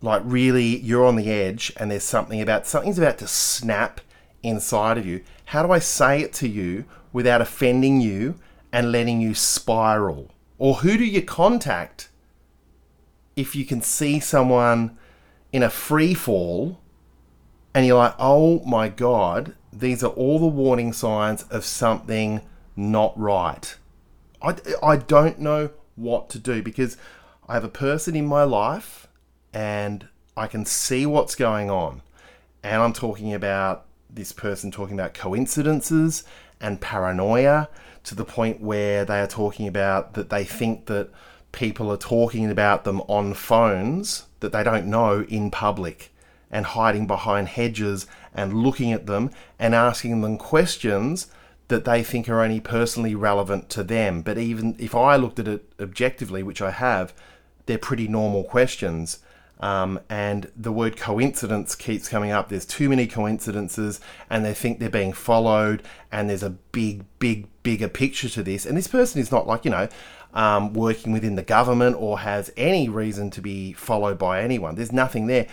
Like really you're on the edge and there's something about something's about to snap inside of you. How do I say it to you without offending you and letting you spiral? Or who do you contact if you can see someone in a free fall and you're like, oh my god, these are all the warning signs of something not right. I, I don't know what to do because I have a person in my life and I can see what's going on. And I'm talking about this person talking about coincidences and paranoia to the point where they are talking about that they think that people are talking about them on phones that they don't know in public and hiding behind hedges and looking at them and asking them questions that they think are only personally relevant to them. But even if I looked at it objectively, which I have, they're pretty normal questions. Um, and the word coincidence keeps coming up. There's too many coincidences, and they think they're being followed, and there's a big, big, bigger picture to this. And this person is not like, you know, um, working within the government or has any reason to be followed by anyone. There's nothing there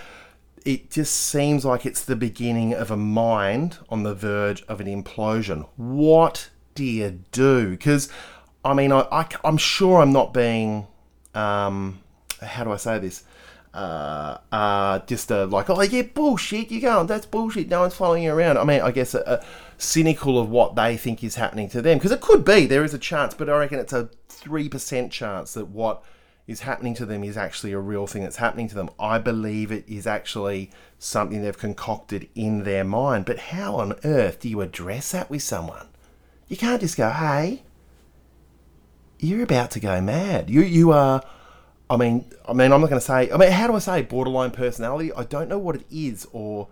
it just seems like it's the beginning of a mind on the verge of an implosion. What do you do? Because, I mean, I, am sure I'm not being, um, how do I say this? Uh, uh, just a, like, oh, yeah, bullshit, you go, that's bullshit, no one's following you around. I mean, I guess a cynical of what they think is happening to them. Because it could be, there is a chance, but I reckon it's a 3% chance that what is happening to them is actually a real thing that's happening to them. I believe it is actually something they've concocted in their mind. But how on earth do you address that with someone? You can't just go, hey, you're about to go mad. You you are I mean I mean I'm not gonna say I mean how do I say borderline personality? I don't know what it is or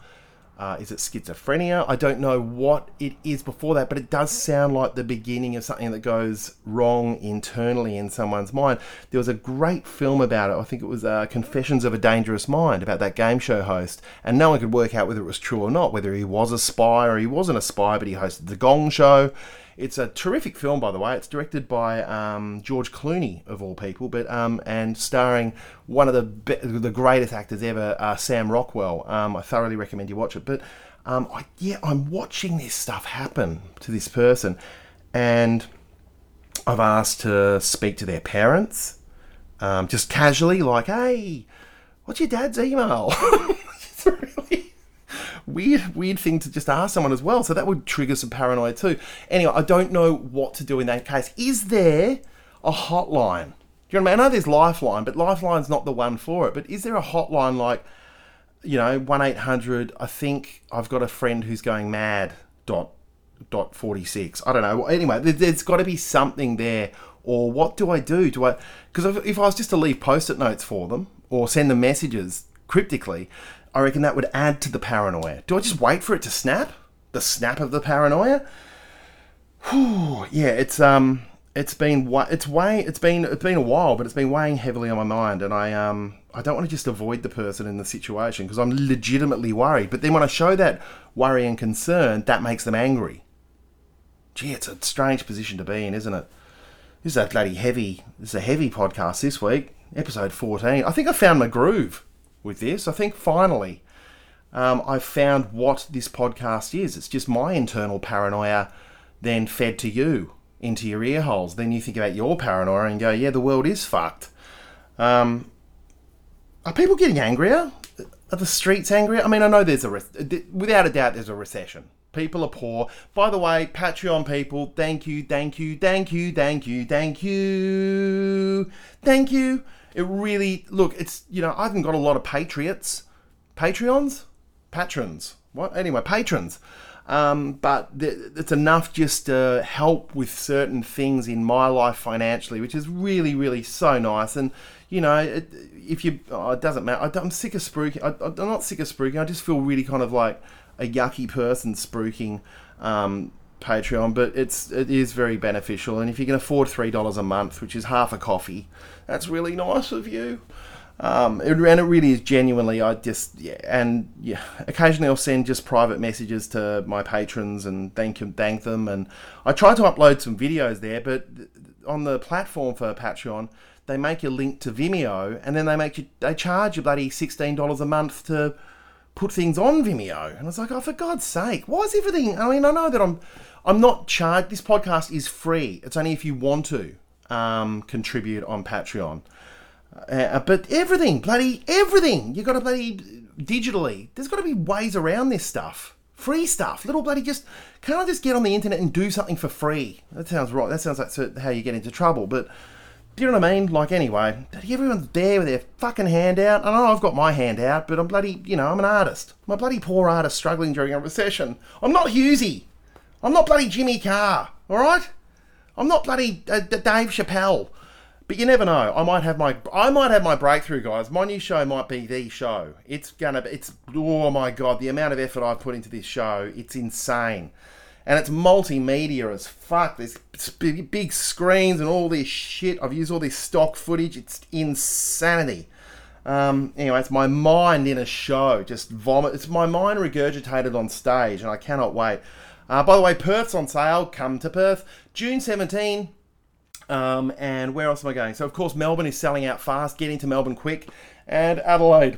uh, is it schizophrenia? I don't know what it is before that, but it does sound like the beginning of something that goes wrong internally in someone's mind. There was a great film about it. I think it was uh, Confessions of a Dangerous Mind about that game show host, and no one could work out whether it was true or not, whether he was a spy or he wasn't a spy, but he hosted the Gong Show. It's a terrific film, by the way. It's directed by um, George Clooney, of all people, but um, and starring one of the be- the greatest actors ever, uh, Sam Rockwell. Um, I thoroughly recommend you watch it. But um, I, yeah, I'm watching this stuff happen to this person, and I've asked to speak to their parents, um, just casually, like, "Hey, what's your dad's email?" weird, weird thing to just ask someone as well. So that would trigger some paranoia too. Anyway, I don't know what to do in that case. Is there a hotline? Do you know what I mean? I know there's Lifeline, but Lifeline's not the one for it. But is there a hotline like, you know, one eight hundred? I think I've got a friend who's going mad. Dot dot forty six. I don't know. Anyway, there's got to be something there. Or what do I do? Do I? Because if I was just to leave post-it notes for them or send them messages cryptically, I reckon that would add to the paranoia. Do I just wait for it to snap? The snap of the paranoia? Whew, yeah, it's um, it's been it's way it's been it's been a while, but it's been weighing heavily on my mind, and I um, I don't want to just avoid the person in the situation because I'm legitimately worried. But then when I show that worry and concern, that makes them angry. Gee, it's a strange position to be in, isn't it? This is a bloody heavy. This is a heavy podcast this week, episode 14. I think I found my groove with this. I think finally um, I've found what this podcast is. It's just my internal paranoia then fed to you into your ear holes. Then you think about your paranoia and go, yeah, the world is fucked. Um, are people getting angrier? Are the streets angrier? I mean, I know there's a, re- without a doubt, there's a recession. People are poor. By the way, Patreon people, thank you, thank you, thank you, thank you, thank you, thank you. It really, look, it's, you know, I haven't got a lot of patriots. Patreons? Patrons. What? Anyway, patrons. Um, but th- it's enough just to help with certain things in my life financially, which is really, really so nice. And you know, it, if you, oh, it doesn't matter. I, am sick of spruiking. I, am not sick of spruiking. I just feel really kind of like a yucky person spruiking um, Patreon, but it's it is very beneficial. And if you can afford three dollars a month, which is half a coffee, that's really nice of you. Um, it, and it really is genuinely. I just yeah, and yeah, occasionally I'll send just private messages to my patrons and thank them, thank them. And I try to upload some videos there, but on the platform for Patreon, they make you link to Vimeo, and then they make you they charge you bloody sixteen dollars a month to put things on Vimeo. And I was like, oh, for God's sake, why is everything? I mean, I know that I'm I'm not charged. This podcast is free. It's only if you want to um, contribute on Patreon. Uh, but everything, bloody everything, you got to bloody digitally. There's got to be ways around this stuff. Free stuff, little bloody just can't I just get on the internet and do something for free? That sounds right. That sounds like how you get into trouble. But do you know what I mean? Like anyway, everyone's there with their fucking hand out. I know I've got my hand out, but I'm bloody, you know, I'm an artist. A bloody poor artist struggling during a recession. I'm not Hughesy. I'm not bloody Jimmy Carr. All right. I'm not bloody uh, Dave Chappelle. But you never know. I might have my I might have my breakthrough, guys. My new show might be the show. It's gonna be. It's oh my god, the amount of effort I've put into this show. It's insane, and it's multimedia as fuck. There's big screens and all this shit. I've used all this stock footage. It's insanity. Um, anyway, it's my mind in a show. Just vomit. It's my mind regurgitated on stage, and I cannot wait. Uh, by the way, Perth's on sale. Come to Perth, June 17. Um, and where else am I going? So, of course, Melbourne is selling out fast. Get into Melbourne quick. And Adelaide.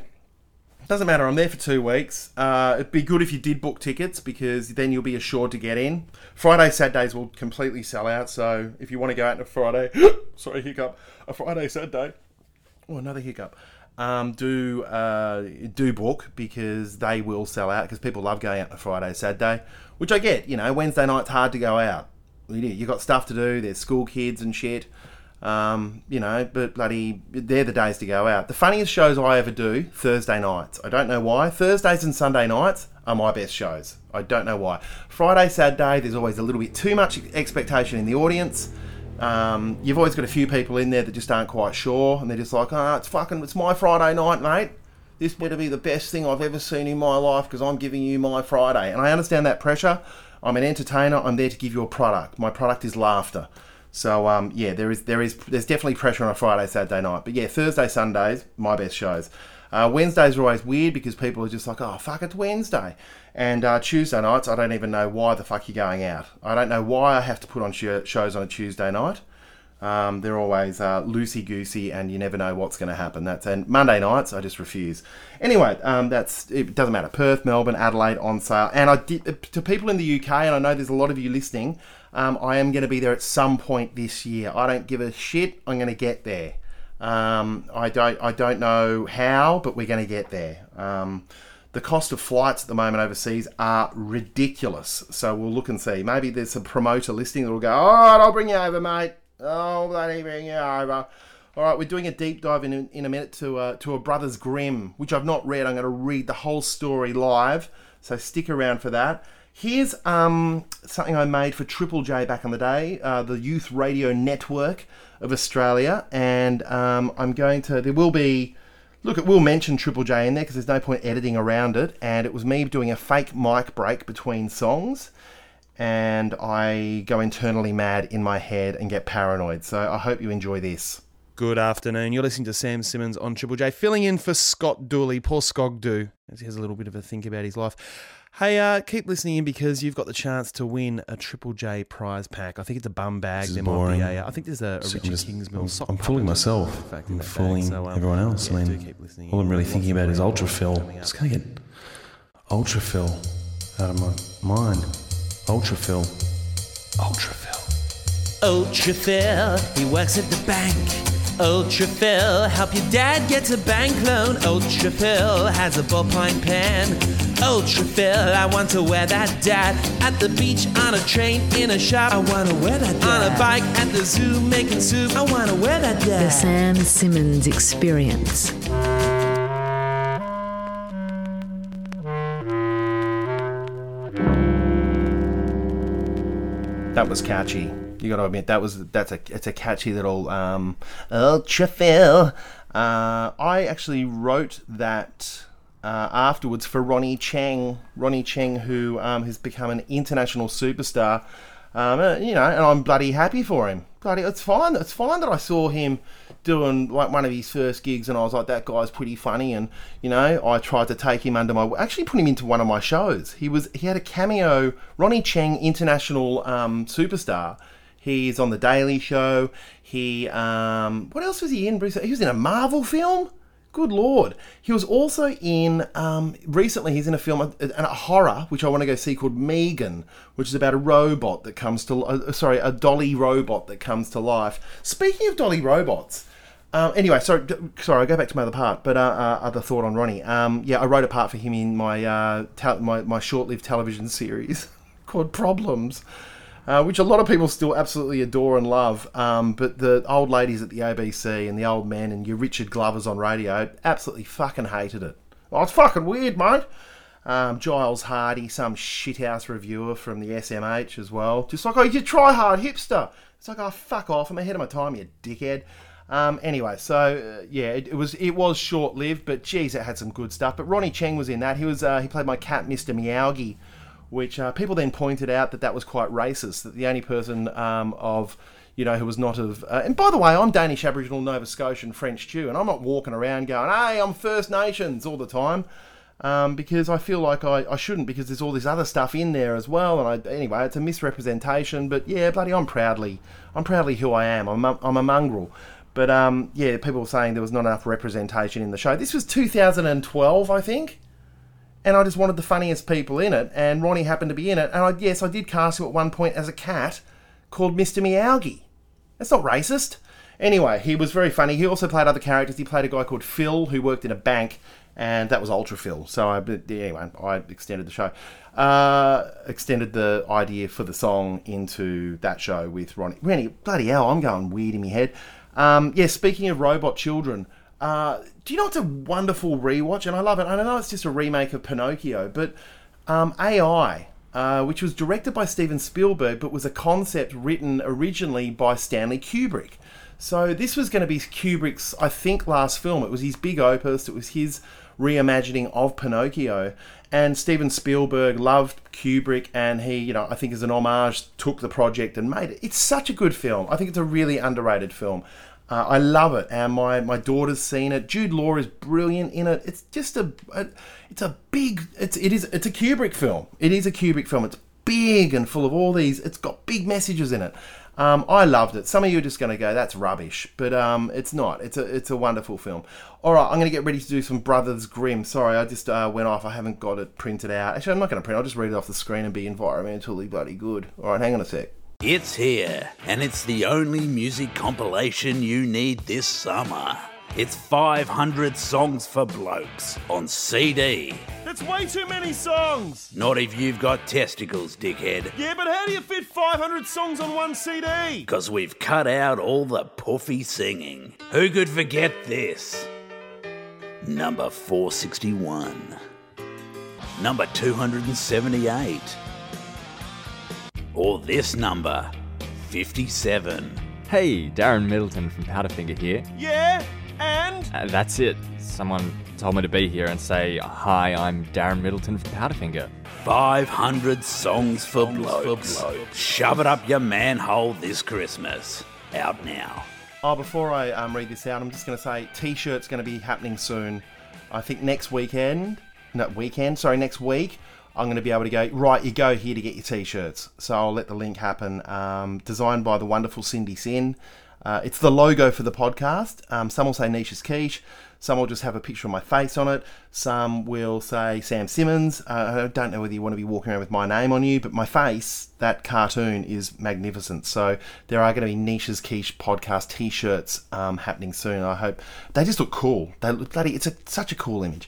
Doesn't matter, I'm there for two weeks. Uh, it'd be good if you did book tickets because then you'll be assured to get in. Friday, Saturdays will completely sell out. So, if you want to go out on a Friday, sorry, hiccup, a Friday, Saturday, oh, another hiccup. Um, do uh, do book because they will sell out because people love going out on a Friday, Saturday, which I get. You know, Wednesday night's hard to go out you got stuff to do. There's school kids and shit. Um, you know, but bloody, they're the days to go out. The funniest shows I ever do, Thursday nights. I don't know why. Thursdays and Sunday nights are my best shows. I don't know why. Friday, Saturday, there's always a little bit too much expectation in the audience. Um, you've always got a few people in there that just aren't quite sure, and they're just like, "Ah, oh, it's fucking, it's my Friday night, mate. This better be the best thing I've ever seen in my life because I'm giving you my Friday." And I understand that pressure. I'm an entertainer. I'm there to give you a product. My product is laughter. So um, yeah, there is there is there's definitely pressure on a Friday, Saturday night. But yeah, Thursday, Sundays, my best shows. Uh, Wednesdays are always weird because people are just like, oh fuck, it's Wednesday. And uh, Tuesday nights, I don't even know why the fuck you're going out. I don't know why I have to put on sh- shows on a Tuesday night. Um, they're always uh, loosey goosey, and you never know what's going to happen. That's and Monday nights, I just refuse. Anyway, um, that's it. Doesn't matter. Perth, Melbourne, Adelaide on sale, and I did to people in the UK, and I know there's a lot of you listening. Um, I am going to be there at some point this year. I don't give a shit. I'm going to get there. Um, I don't. I don't know how, but we're going to get there. Um, the cost of flights at the moment overseas are ridiculous. So we'll look and see. Maybe there's a promoter listing that will go, all right, I'll bring you over, mate. Oh, bloody bring you over. All right, we're doing a deep dive in, in a minute to uh, to a Brothers Grimm, which I've not read. I'm going to read the whole story live, so stick around for that. Here's um, something I made for Triple J back in the day, uh, the Youth Radio Network of Australia, and um, I'm going to. There will be. Look, it will mention Triple J in there because there's no point editing around it, and it was me doing a fake mic break between songs and I go internally mad in my head and get paranoid. So I hope you enjoy this. Good afternoon. You're listening to Sam Simmons on Triple J, filling in for Scott Dooley. Poor Skog Do, as he has a little bit of a think about his life. Hey, uh, keep listening in because you've got the chance to win a Triple J prize pack. I think it's a bum bag. There might be a, I think there's a, a Richard just, Kingsmill sock. I'm fooling myself. fact, I'm fooling. So, um, everyone else. yeah, I mean, keep listening all I'm really thinking about is great ultra stuff fill. coming. Just gonna get ultra fill out of my mind. Ultra fill. Ultra Phil. Ultra Phil, he works at the bank. Ultra Phil, help your dad get a bank loan. Ultra Phil has a ballpoint pen. Ultra Phil, I want to wear that dad at the beach, on a train, in a shop. I want to wear that dad. On a bike, at the zoo, making soup. I want to wear that dad. The. Sam Simmons Experience. That was catchy. You got to admit that was that's a it's a catchy little um, Ultra Phil. Uh, I actually wrote that uh, afterwards for Ronny Chieng. Ronny Chieng, who um, has become an international superstar. Um, uh, you know, and I'm bloody happy for him. Bloody, it's fine. It's fine that I saw him doing like one of his first gigs, and I was like, that guy's pretty funny. And you know, I tried to take him under my, actually put him into one of my shows. He was he had a cameo. Ronny Chieng, international um, superstar. He's on the Daily Show. He um, what else was he in? Bruce? He was in a Marvel film. Good lord! He was also in um, recently. He's in a film, a, a horror, which I want to go see called M3GAN, which is about a robot that comes to uh, sorry, a dolly robot that comes to life. Speaking of dolly robots, um, anyway, sorry, sorry, I'll go back to my other part, but uh, uh, other thought on Ronnie. Um, yeah, I wrote a part for him in my uh, my, my short-lived television series called Problems, uh, which a lot of people still absolutely adore and love. Um, but the old ladies at the ABC and the old men and your Richard Glovers on radio absolutely fucking hated it. Oh, it's fucking weird, mate. Um, Giles Hardie, some shithouse reviewer from the SMH as well. Just like, oh, you try hard hipster. It's like, oh, fuck off. I'm ahead of my time, you dickhead. Um, anyway, so uh, yeah, it, it was it was short lived, but geez, it had some good stuff. But Ronny Chieng was in that. He was uh, he played my cat, Mister Meowgie, which uh, people then pointed out that that was quite racist. That the only person um, of you know who was not of uh, and by the way, I'm Danish, Aboriginal, Nova Scotian, French Jew, and I'm not walking around going, "Hey, I'm First Nations" all the time. Um, because I feel like I, I shouldn't because there's all this other stuff in there as well and I anyway it's a misrepresentation but yeah bloody I'm proudly I'm proudly who I am I'm a, I'm a mongrel but um, yeah people were saying there was not enough representation in the show this was 2012 I think and I just wanted the funniest people in it, and Ronnie happened to be in it. And I, yes, I did cast him at one point as a cat called Mr. Meowgie. That's not racist. Anyway, he was very funny. He also played other characters. He played a guy called Phil who worked in a bank, and that was Ultra Phil. So I, anyway, I extended the show, uh, extended the idea for the song into that show with Ronnie. Ronnie, bloody hell, I'm going weird in my head. Um, yeah, speaking of robot children, uh, do you know it's a wonderful rewatch? And I love it. I know it's just a remake of Pinocchio, but um, AI, uh, which was directed by Steven Spielberg, but was a concept written originally by Stanley Kubrick. So this was going to be Kubrick's, I think, last film. It was his big opus. It was his reimagining of Pinocchio. And Steven Spielberg loved Kubrick, and he, you know, I think as an homage, took the project and made it. It's such a good film. I think it's a really underrated film. Uh, I love it, and my, my daughter's seen it. Jude Law is brilliant in it. It's just a, a it's a big it's it is it's a Kubrick film. It is a Kubrick film. It's big and full of all these. It's got big messages in it. Um, I loved it. Some of you are just going to go, "That's rubbish," but um, it's not. It's a it's a wonderful film. All right, I'm going to get ready to do some Brothers Grimm. Sorry, I just uh, went off. I haven't got it printed out. Actually, I'm not going to print. I'll just read it off the screen and be environmentally bloody good. All right, hang on a sec. It's here, and it's the only music compilation you need this summer. It's 500 songs for blokes on CD. That's way too many songs! Not if you've got testicles, dickhead. Yeah, but how do you fit 500 songs on one CD? Because we've cut out all the puffy singing. Who could forget this? Number 461. Number 278. Or this number, 57. Hey, Darren Middleton from Powderfinger here. Yeah, and? Uh, that's it. Someone told me to be here and say, Hi, I'm Darren Middleton from Powderfinger. 500 songs for blokes. Shove it up your manhole this Christmas. Out now. Oh, before I um, read this out, I'm just going to say T-shirt's going to be happening soon. I think next weekend, no weekend, sorry, next week. I'm going to be able to go right. You go here to get your T-shirts. So I'll let the link happen. Um, designed by the wonderful Cindy Sin. Uh, it's the logo for the podcast. Um, some will say Niche as Quiche. Some will just have a picture of my face on it. Some will say Sam Simmons. Uh, I don't know whether you want to be walking around with my name on you, but my face, that cartoon, is magnificent. So there are going to be Niche as Quiche podcast T-shirts um, happening soon. I hope they just look cool. They look bloody. It's a, such a cool image.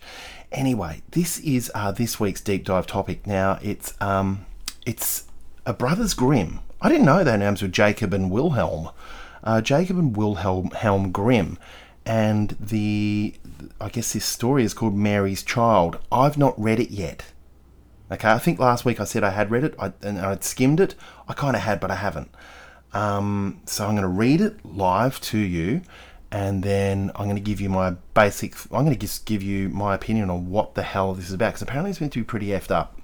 Anyway, this is uh, this week's deep dive topic. Now it's um, it's a brothers Grimm. I didn't know their names were Jacob and Wilhelm. Uh, Jacob and Wilhelm Helm Grimm, and the I guess this story is called Mary's Child. I've not read it yet. Okay, I think last week I said I had read it I, and I'd skimmed it. I kind of had, but I haven't. Um, so I'm going to read it live to you, and then I'm going to give you my basic. I'm going to just give you my opinion on what the hell this is about because apparently it's meant to be pretty effed up.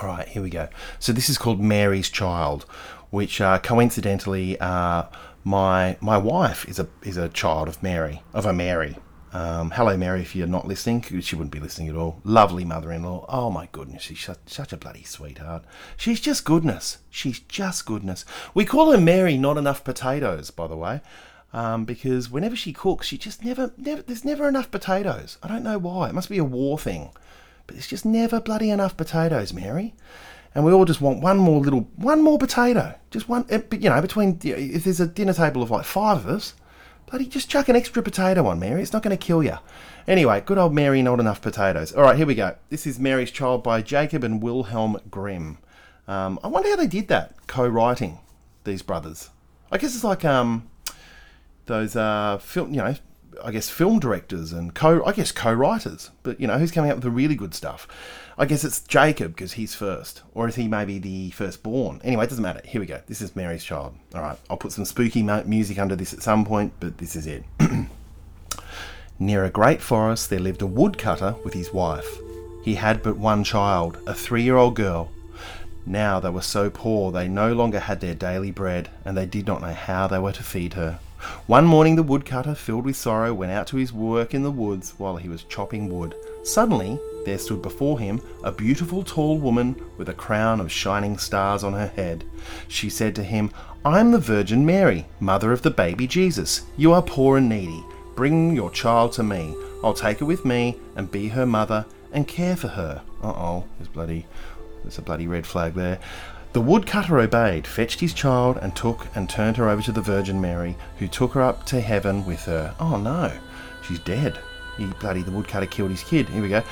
All right, here we go. So this is called Mary's Child, which uh, coincidentally, uh, my my wife is a is a child of Mary of a Mary. Um, hello, Mary. If you're not listening, she wouldn't be listening at all. Lovely mother-in-law. Oh my goodness, she's such, such a bloody sweetheart. She's just goodness. She's just goodness. We call her Mary. Not enough potatoes, by the way. Um, because whenever she cooks, she just never, never, there's never enough potatoes. I don't know why. It must be a war thing. But there's just never bloody enough potatoes, Mary. And we all just want one more little, one more potato. Just one, eh, you know, between, if there's a dinner table of like five of us, bloody just chuck an extra potato on, Mary. It's not going to kill you. Anyway, good old Mary, not enough potatoes. All right, here we go. This is Mary's Child by Jacob and Wilhelm Grimm. Um, I wonder how they did that, co-writing these brothers. I guess it's like um, those uh, film, you know, I guess film directors and co I guess co-writers. But you know, who's coming up with the really good stuff? I guess it's Jacob because he's first, or is he maybe the firstborn? Anyway, it doesn't matter. Here we go. This is Mary's Child. All right, I'll put some spooky mu- music under this at some point, but this is it. Near a great forest, there lived a woodcutter with his wife. He had but one child, a three-year-old girl. Now they were so poor they no longer had their daily bread, and they did not know how they were to feed her. One morning the woodcutter, filled with sorrow, went out to his work in the woods while he was chopping wood. Suddenly, there stood before him a beautiful tall woman with a crown of shining stars on her head. She said to him, I am the Virgin Mary, mother of the baby Jesus. You are poor and needy. Bring your child to me. I'll take her with me and be her mother and care for her. Uh oh, there's bloody, there's a bloody red flag there. The woodcutter obeyed, fetched his child, and took and turned her over to the Virgin Mary, who took her up to heaven with her. Oh no, she's dead. He bloody the woodcutter killed his kid. Here we go.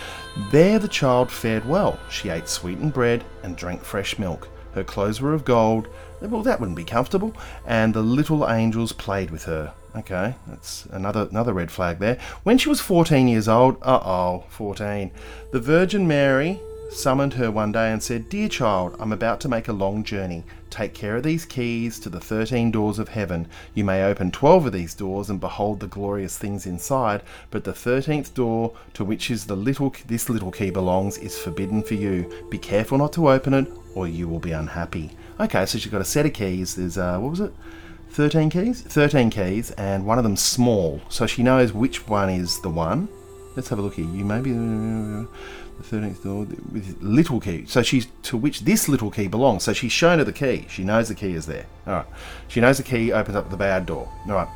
There the child fared well. She ate sweetened bread and drank fresh milk. Her clothes were of gold. Well, that wouldn't be comfortable. And the little angels played with her. Okay, that's another another red flag there. When she was 14 years old, uh oh, 14, the Virgin Mary summoned her one day and said, Dear child, I'm about to make a long journey. Take care of these keys to the 13 doors of heaven. You may open 12 of these doors and behold the glorious things inside, but the 13th door to which is the little this little key belongs is forbidden for you. Be careful not to open it or you will be unhappy. Okay, so she's got a set of keys. There's uh what was it? 13 keys? 13 keys and one of them small. So she knows which one is the one. Let's have a look here. You maybe the thirteenth door with little key. So she's to which this little key belongs. So she's shown her the key. She knows the key is there. All right. She knows the key opens up the bad door. All right.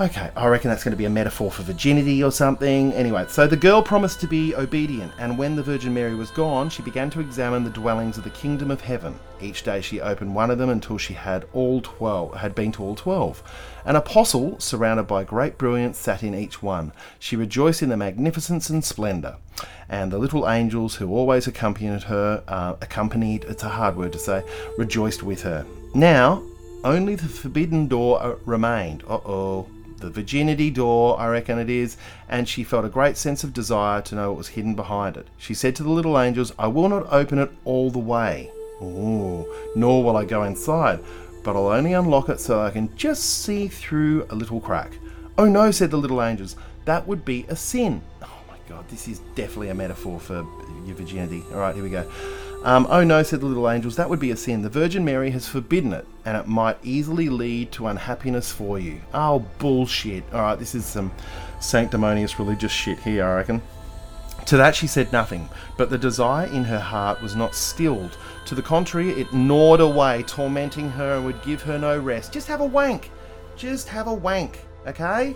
Okay, I reckon that's going to be a metaphor for virginity or something. Anyway, so the girl promised to be obedient, and when the Virgin Mary was gone, she began to examine the dwellings of the kingdom of heaven. Each day she opened one of them until she had all twelve had been to all twelve. An apostle, surrounded by great brilliance, sat in each one. She rejoiced in the magnificence and splendour, and the little angels who always accompanied her, uh, accompanied it's a hard word to say, rejoiced with her. Now only the forbidden door uh, remained. Uh oh the virginity door, I reckon it is, and she felt a great sense of desire to know what was hidden behind it. She said to the little angels, I will not open it all the way, Ooh, nor will I go inside, but I'll only unlock it so I can just see through a little crack. Oh no, said the little angels, that would be a sin. Oh my god, this is definitely a metaphor for your virginity. Alright, here we go. Um, oh no, said the little angels, that would be a sin. The Virgin Mary has forbidden it, and it might easily lead to unhappiness for you. Oh, bullshit. Alright, this is some sanctimonious religious shit here, I reckon. To that she said nothing, but the desire in her heart was not stilled. To the contrary, it gnawed away, tormenting her and would give her no rest. Just have a wank. Just have a wank, okay?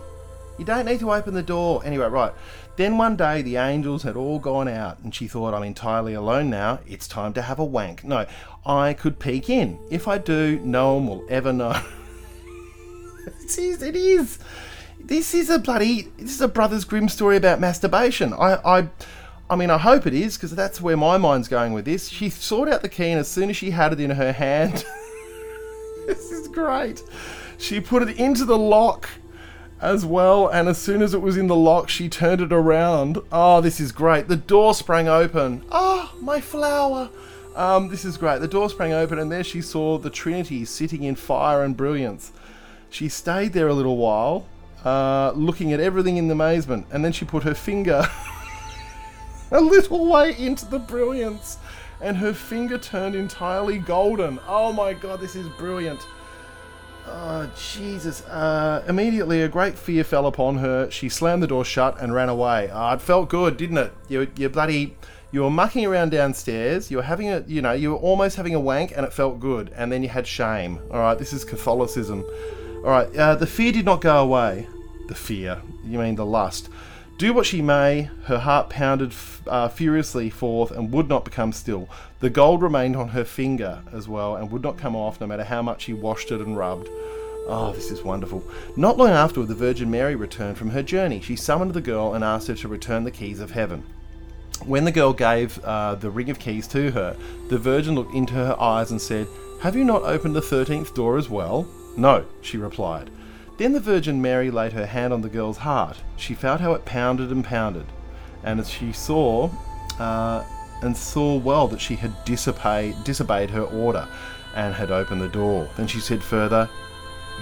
You don't need to open the door. Anyway, right. Then one day the angels had all gone out, and she thought, I'm entirely alone now. It's time to have a wank. No, I could peek in. If I do, no one will ever know. it is. It is. This is a bloody. This is a Brothers Grimm story about masturbation. I. I I mean, I hope it is because that's where my mind's going with this. She sought out the key, and as soon as she had it in her hand, this is great. She put it into the lock as well, and as soon as it was in the lock, she turned it around. Oh, this is great. The door sprang open. Oh, my flower. Um, this is great. The door sprang open, and there she saw the Trinity sitting in fire and brilliance. She stayed there a little while, uh, looking at everything in amazement, and then she put her finger a little way into the brilliance, and her finger turned entirely golden. Oh my god, this is brilliant. Oh, Jesus. Uh, immediately, a great fear fell upon her. She slammed the door shut and ran away. Ah, it felt good, didn't it? You, you bloody. You were mucking around downstairs. You were having a, you know, you were almost having a wank, and it felt good. And then you had shame. All right, this is Catholicism. All right, uh, the fear did not go away. The fear. You mean the lust. Do what she may, her heart pounded f- uh, furiously forth and would not become still. The gold remained on her finger as well and would not come off no matter how much she washed it and rubbed. Oh, this is wonderful. Not long afterward, the Virgin Mary returned from her journey. She summoned the girl and asked her to return the keys of heaven. When the girl gave uh, the ring of keys to her, the Virgin looked into her eyes and said, Have you not opened the thirteenth door as well? No, she replied. Then the Virgin Mary laid her hand on the girl's heart. She felt how it pounded and pounded, and as she saw, uh, and saw well that she had disobeyed, disobeyed her order, and had opened the door. Then she said further,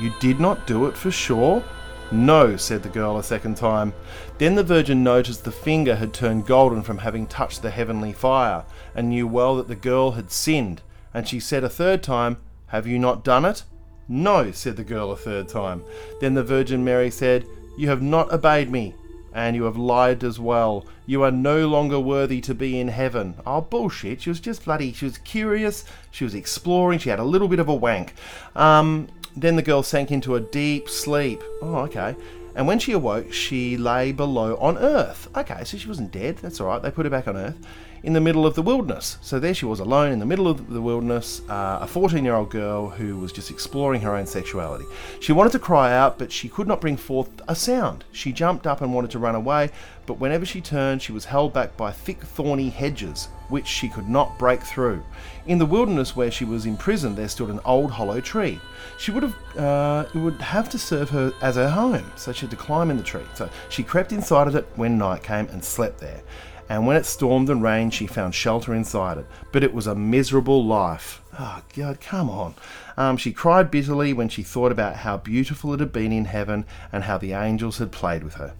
"You did not do it for sure." No, said the girl a second time. Then the Virgin noticed the finger had turned golden from having touched the heavenly fire, and knew well that the girl had sinned. And she said a third time, Have you not done it? No, said the girl a third time. Then the Virgin Mary said, You have not obeyed me, and you have lied as well. You are no longer worthy to be in heaven. Oh, bullshit. She was just bloody. She was curious. She was exploring. She had a little bit of a wank. Um, then the girl sank into a deep sleep. Oh, okay. And when she awoke, she lay below on earth. Okay, so she wasn't dead. That's all right. They put her back on earth in the middle of the wilderness. So there she was alone in the middle of the wilderness, uh, a 14 year old girl who was just exploring her own sexuality. She wanted to cry out, but she could not bring forth a sound. She jumped up and wanted to run away, but whenever she turned, she was held back by thick, thorny hedges, which she could not break through. In the wilderness where she was imprisoned, there stood an old hollow tree. She would have, uh, it would have to serve her as her home, so she had to climb in the tree. So she crept inside of it when night came and slept there and when it stormed and rained, she found shelter inside it. But it was a miserable life. Oh, God, come on. Um, she cried bitterly when she thought about how beautiful it had been in heaven and how the angels had played with her.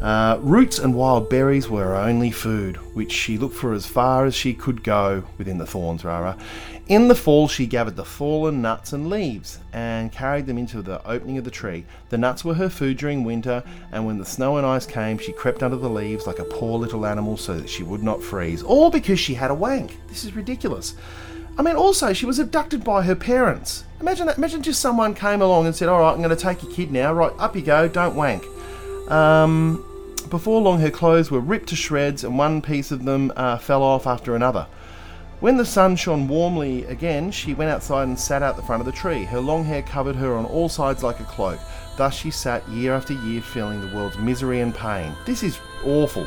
Uh, roots and wild berries were her only food, which she looked for as far as she could go within the thorns, Rara. In the fall, she gathered the fallen nuts and leaves and carried them into the opening of the tree. The nuts were her food during winter, and when the snow and ice came, she crept under the leaves like a poor little animal so that she would not freeze. All because she had a wank. This is ridiculous. I mean, also, she was abducted by her parents. Imagine that. Imagine just someone came along and said, All right, I'm going to take your kid now. Right, up you go, don't wank. Um, before long, her clothes were ripped to shreds, and one piece of them uh, fell off after another. When the sun shone warmly again, she went outside and sat out the front of the tree. Her long hair covered her on all sides like a cloak. Thus she sat year after year, feeling the world's misery and pain. This is awful.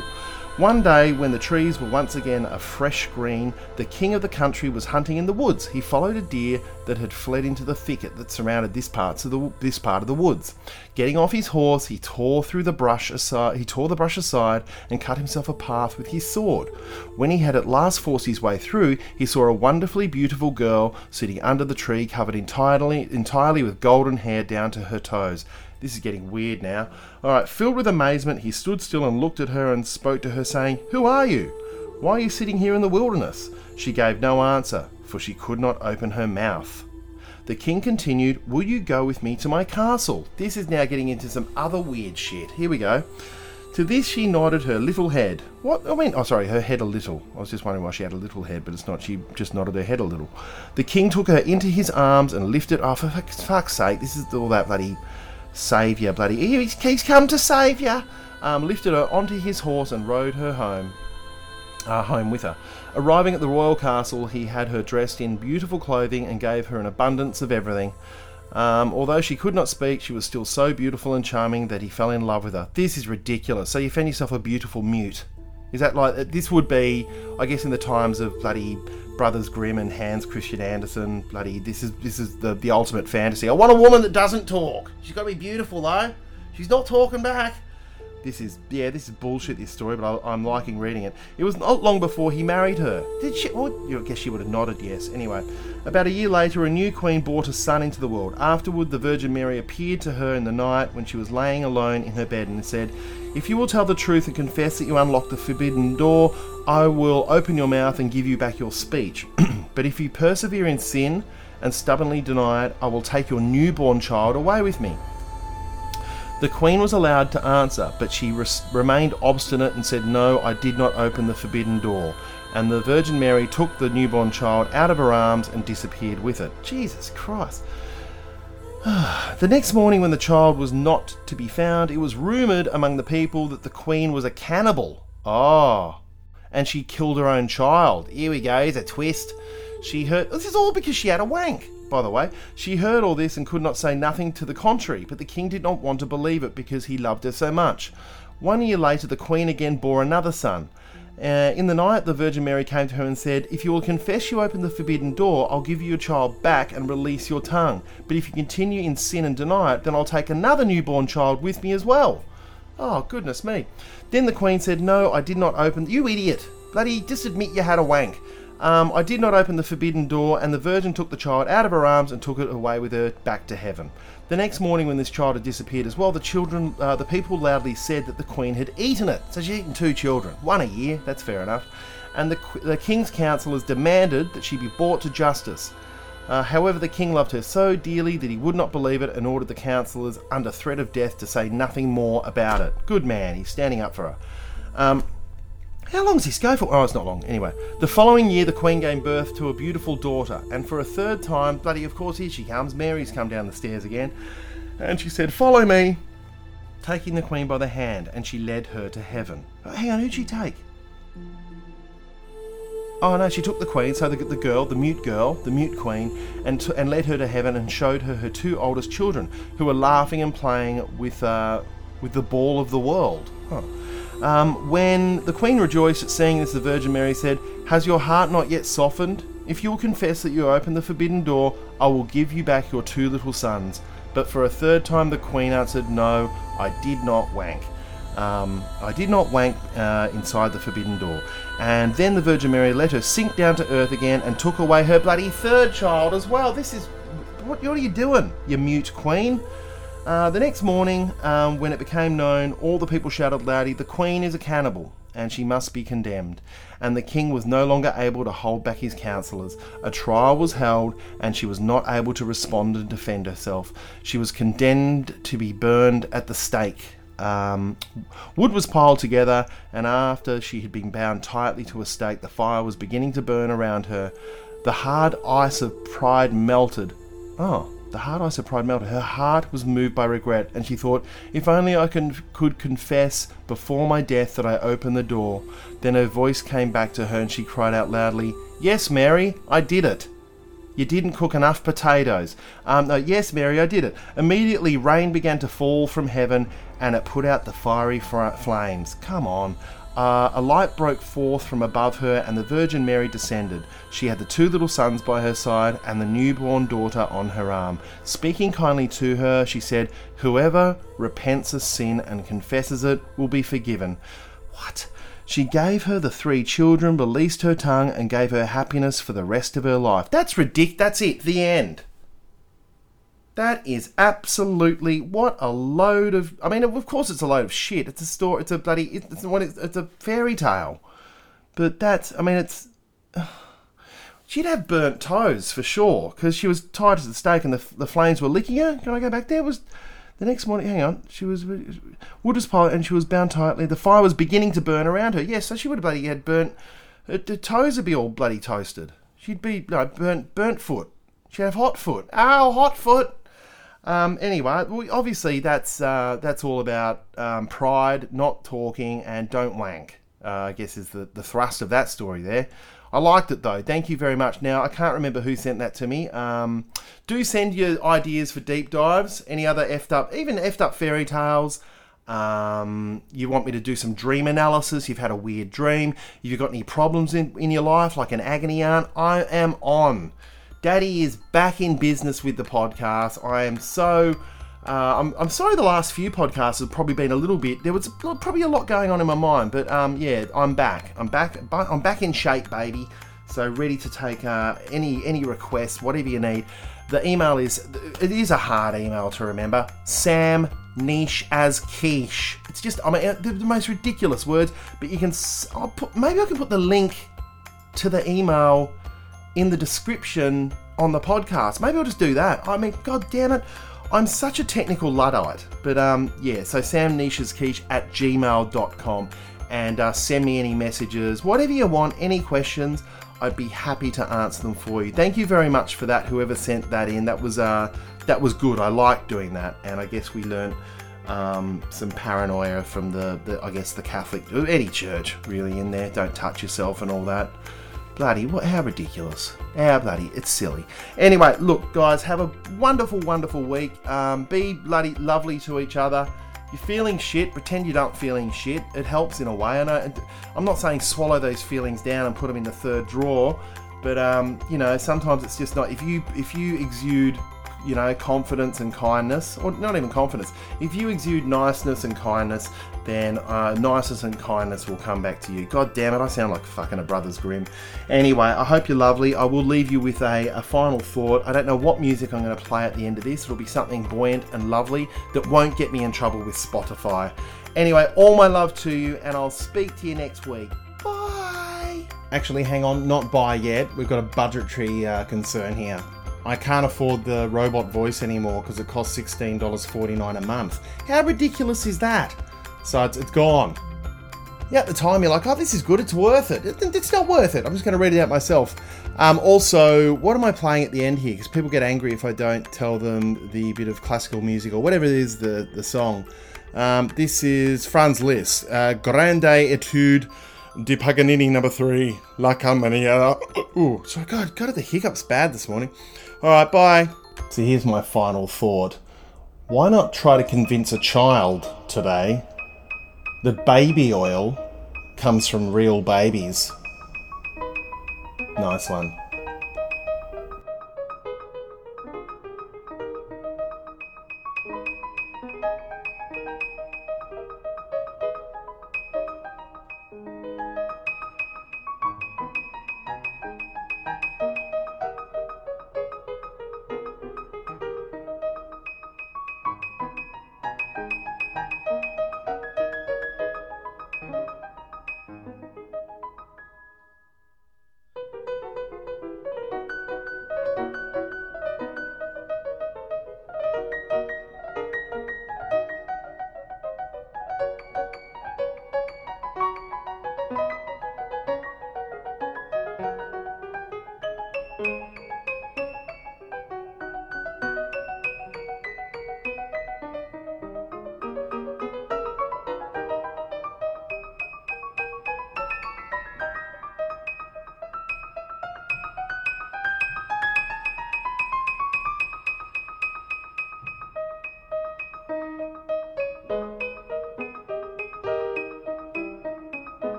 One day, when the trees were once again a fresh green, the king of the country was hunting in the woods. He followed a deer that had fled into the thicket that surrounded this part of the this part of the woods. Getting off his horse, he tore through the brush aside. He tore the brush aside and cut himself a path with his sword. When he had at last forced his way through, he saw a wonderfully beautiful girl sitting under the tree, covered entirely entirely with golden hair down to her toes. This is getting weird now. Alright, filled with amazement, he stood still and looked at her and spoke to her, saying, Who are you? Why are you sitting here in the wilderness? She gave no answer, for she could not open her mouth. The king continued, Will you go with me to my castle? This is now getting into some other weird shit. Here we go. To this she nodded her little head. What? I mean, oh, sorry, her head a little. I was just wondering why she had a little head, but it's not. She just nodded her head a little. The king took her into his arms and lifted. Oh, for fuck's sake, this is all that bloody saviour, bloody. He's, he's come to save you. Um, lifted her onto his horse and rode her home. Uh, home with her. Arriving at the royal castle, he had her dressed in beautiful clothing and gave her an abundance of everything. Um, although she could not speak, she was still so beautiful and charming that he fell in love with her. This is ridiculous. So you found yourself a beautiful mute. Is that like this would be, I guess, in the times of bloody Brothers Grimm and Hans Christian Andersen? Bloody, this is this is the the ultimate fantasy. I want a woman that doesn't talk. She's got to be beautiful though. She's not talking back. This is yeah, this is bullshit. This story, but I, am liking reading it. It was not long before he married her. Did she? Well, I guess she would have nodded yes. Anyway, about a year later, a new queen brought a son into the world. Afterward, the Virgin Mary appeared to her in the night when she was laying alone in her bed and said, "If you will tell the truth and confess that you unlocked the forbidden door, I will open your mouth and give you back your speech. but if you persevere in sin and stubbornly deny it, I will take your newborn child away with me." The Queen was allowed to answer, but she res- remained obstinate and said, No, I did not open the forbidden door. And the Virgin Mary took the newborn child out of her arms and disappeared with it. Jesus Christ. the next morning, when the child was not to be found, it was rumoured among the people that the Queen was a cannibal. Oh. And she killed her own child. Here we go, it's a twist. She heard. This is all because she had a wank by the way. She heard all this and could not say nothing to the contrary, but the king did not want to believe it because he loved her so much. One year later, the queen again bore another son. Uh, in the night, the Virgin Mary came to her and said, If you will confess you opened the forbidden door, I'll give you your child back and release your tongue. But if you continue in sin and deny it, then I'll take another newborn child with me as well. Oh, goodness me. Then the Queen said, No, I did not open. You idiot! Bloody, just admit you had a wank. Um, I did not open the forbidden door, and the Virgin took the child out of her arms and took it away with her back to heaven. The next morning, when this child had disappeared as well, the children, uh, the people loudly said that the Queen had eaten it. So she's eaten two children, one a year. That's fair enough. And the, the King's councillors demanded that she be brought to justice. Uh, however, the king loved her so dearly that he would not believe it and ordered the councillors, under threat of death, to say nothing more about it. Good man, he's standing up for her. Um, how long does this go for? Oh, it's not long. Anyway, the following year, the Queen gave birth to a beautiful daughter, and for a third time, bloody, of course, here she comes. Mary's come down the stairs again, and she said, Follow me. Taking the Queen by the hand, and she led her to heaven. Oh, hang on, who'd she take? Oh no, she took the queen, so the, the girl, the mute girl, the mute queen, and t- and led her to heaven and showed her her two oldest children, who were laughing and playing with uh, with the ball of the world. Huh. Um, when the Queen rejoiced at seeing this, the Virgin Mary said, Has your heart not yet softened? If you will confess that you opened the forbidden door, I will give you back your two little sons. But for a third time, the Queen answered, No, I did not wank. Um, I did not wank uh, inside the forbidden door. And then the Virgin Mary let her sink down to earth again and took away her bloody third child as well. This is. What, what are you doing, you mute Queen? Uh, the next morning, um, when it became known, all the people shouted loudly, The Queen is a cannibal, and she must be condemned. And the king was no longer able to hold back his counsellors. A trial was held, and she was not able to respond and defend herself. She was condemned to be burned at the stake. Um, wood was piled together, and after she had been bound tightly to a stake, the fire was beginning to burn around her. The hard ice of pride melted. Oh, the hard ice of pride melted. Her heart was moved by regret, and she thought, if only I can, could confess before my death that I opened the door. Then her voice came back to her, and she cried out loudly, Yes, Mary, I did it. You didn't cook enough potatoes. Um, no, yes, Mary, I did it. Immediately, rain began to fall from heaven, and it put out the fiery fr- flames. Come on. Uh, a light broke forth from above her, and the Virgin Mary descended. She had the two little sons by her side and the newborn daughter on her arm. Speaking kindly to her, she said, Whoever repents a sin and confesses it will be forgiven. What? She gave her the three children, released her tongue, and gave her happiness for the rest of her life. That's ridiculous. That's it. The end. That is absolutely what a load of. I mean, of course, it's a load of shit. It's a story. It's a bloody. It's what. It's, it's a fairy tale. But that's. I mean, it's. She'd have burnt toes for sure because she was tied to the stake and the, the flames were licking her. Can I go back there? Was The next morning, hang on, she was wood was piled and she was bound tightly. The fire was beginning to burn around her. Yes, so she would have bloody had burnt. Her, her toes would be all bloody toasted. She'd be no, burnt burnt foot. She'd have hot foot. Ow, hot foot. Um, anyway, obviously that's uh, that's all about um, pride, not talking, and don't wank. Uh, I guess is the, the thrust of that story there. I liked it though. Thank you very much. Now I can't remember who sent that to me. Um, do send your ideas for deep dives. Any other effed up, even effed up fairy tales. Um, you want me to do some dream analysis? You've had a weird dream. You've got any problems in, in your life, like an agony aunt? I am on. Daddy is back in business with the podcast. I am so. Uh, I'm, I'm sorry the last few podcasts have probably been a little bit. There was probably a lot going on in my mind, but um, yeah, I'm back. I'm back. I'm back in shape, baby. So ready to take uh, any any requests, whatever you need. The email is it is a hard email to remember. Sam niche as quiche. It's just I mean the, the most ridiculous words, but you can. I'll put maybe I can put the link to the email in the description on the podcast. Maybe I'll just do that. I mean, god damn it. I'm such a technical Luddite. But um, yeah, so samnicheasquiche at gmail.com and uh, send me any messages, whatever you want, any questions. I'd be happy to answer them for you. Thank you very much for that. Whoever sent that in, that was uh, that was good. I like doing that, and I guess we learned um, some paranoia from the, the, I guess the Catholic, any church really in there. Don't touch yourself and all that. Bloody, what? How ridiculous! How bloody, it's silly. Anyway, look, guys, have a wonderful, wonderful week. Um, be bloody lovely to each other. You're feeling shit. Pretend you don't feeling shit. It helps in a way. I know. I'm not saying swallow those feelings down and put them in the third drawer, but um, you know, sometimes it's just not. If you if you exude you know, confidence and kindness, or not even confidence. If you exude niceness and kindness, then uh, niceness and kindness will come back to you. God damn it, I sound like fucking a Brothers Grimm. Anyway, I hope you're lovely. I will leave you with a, a final thought. I don't know what music I'm going to play at the end of this. It'll be something buoyant and lovely that won't get me in trouble with Spotify. Anyway, all my love to you, and I'll speak to you next week. Bye. Actually, hang on, not bye yet. We've got a budgetary uh, concern here. I can't afford the robot voice anymore because it costs $16.49 a month. How ridiculous is that? So it's, it's gone. Yeah, at the time you're like, oh, this is good, it's worth it. It's not worth it. I'm just going to read it out myself. Um, also, what am I playing at the end here? Because people get angry if I don't tell them the bit of classical music or whatever it is, the, the song. Um, this is Franz Liszt, uh, Grande Etude de Paganini number three, La Campanella. Ooh, sorry, God, God, the hiccups bad this morning. Alright, bye. So here's my final thought. Why not try to convince a child today that baby oil comes from real babies? Nice one.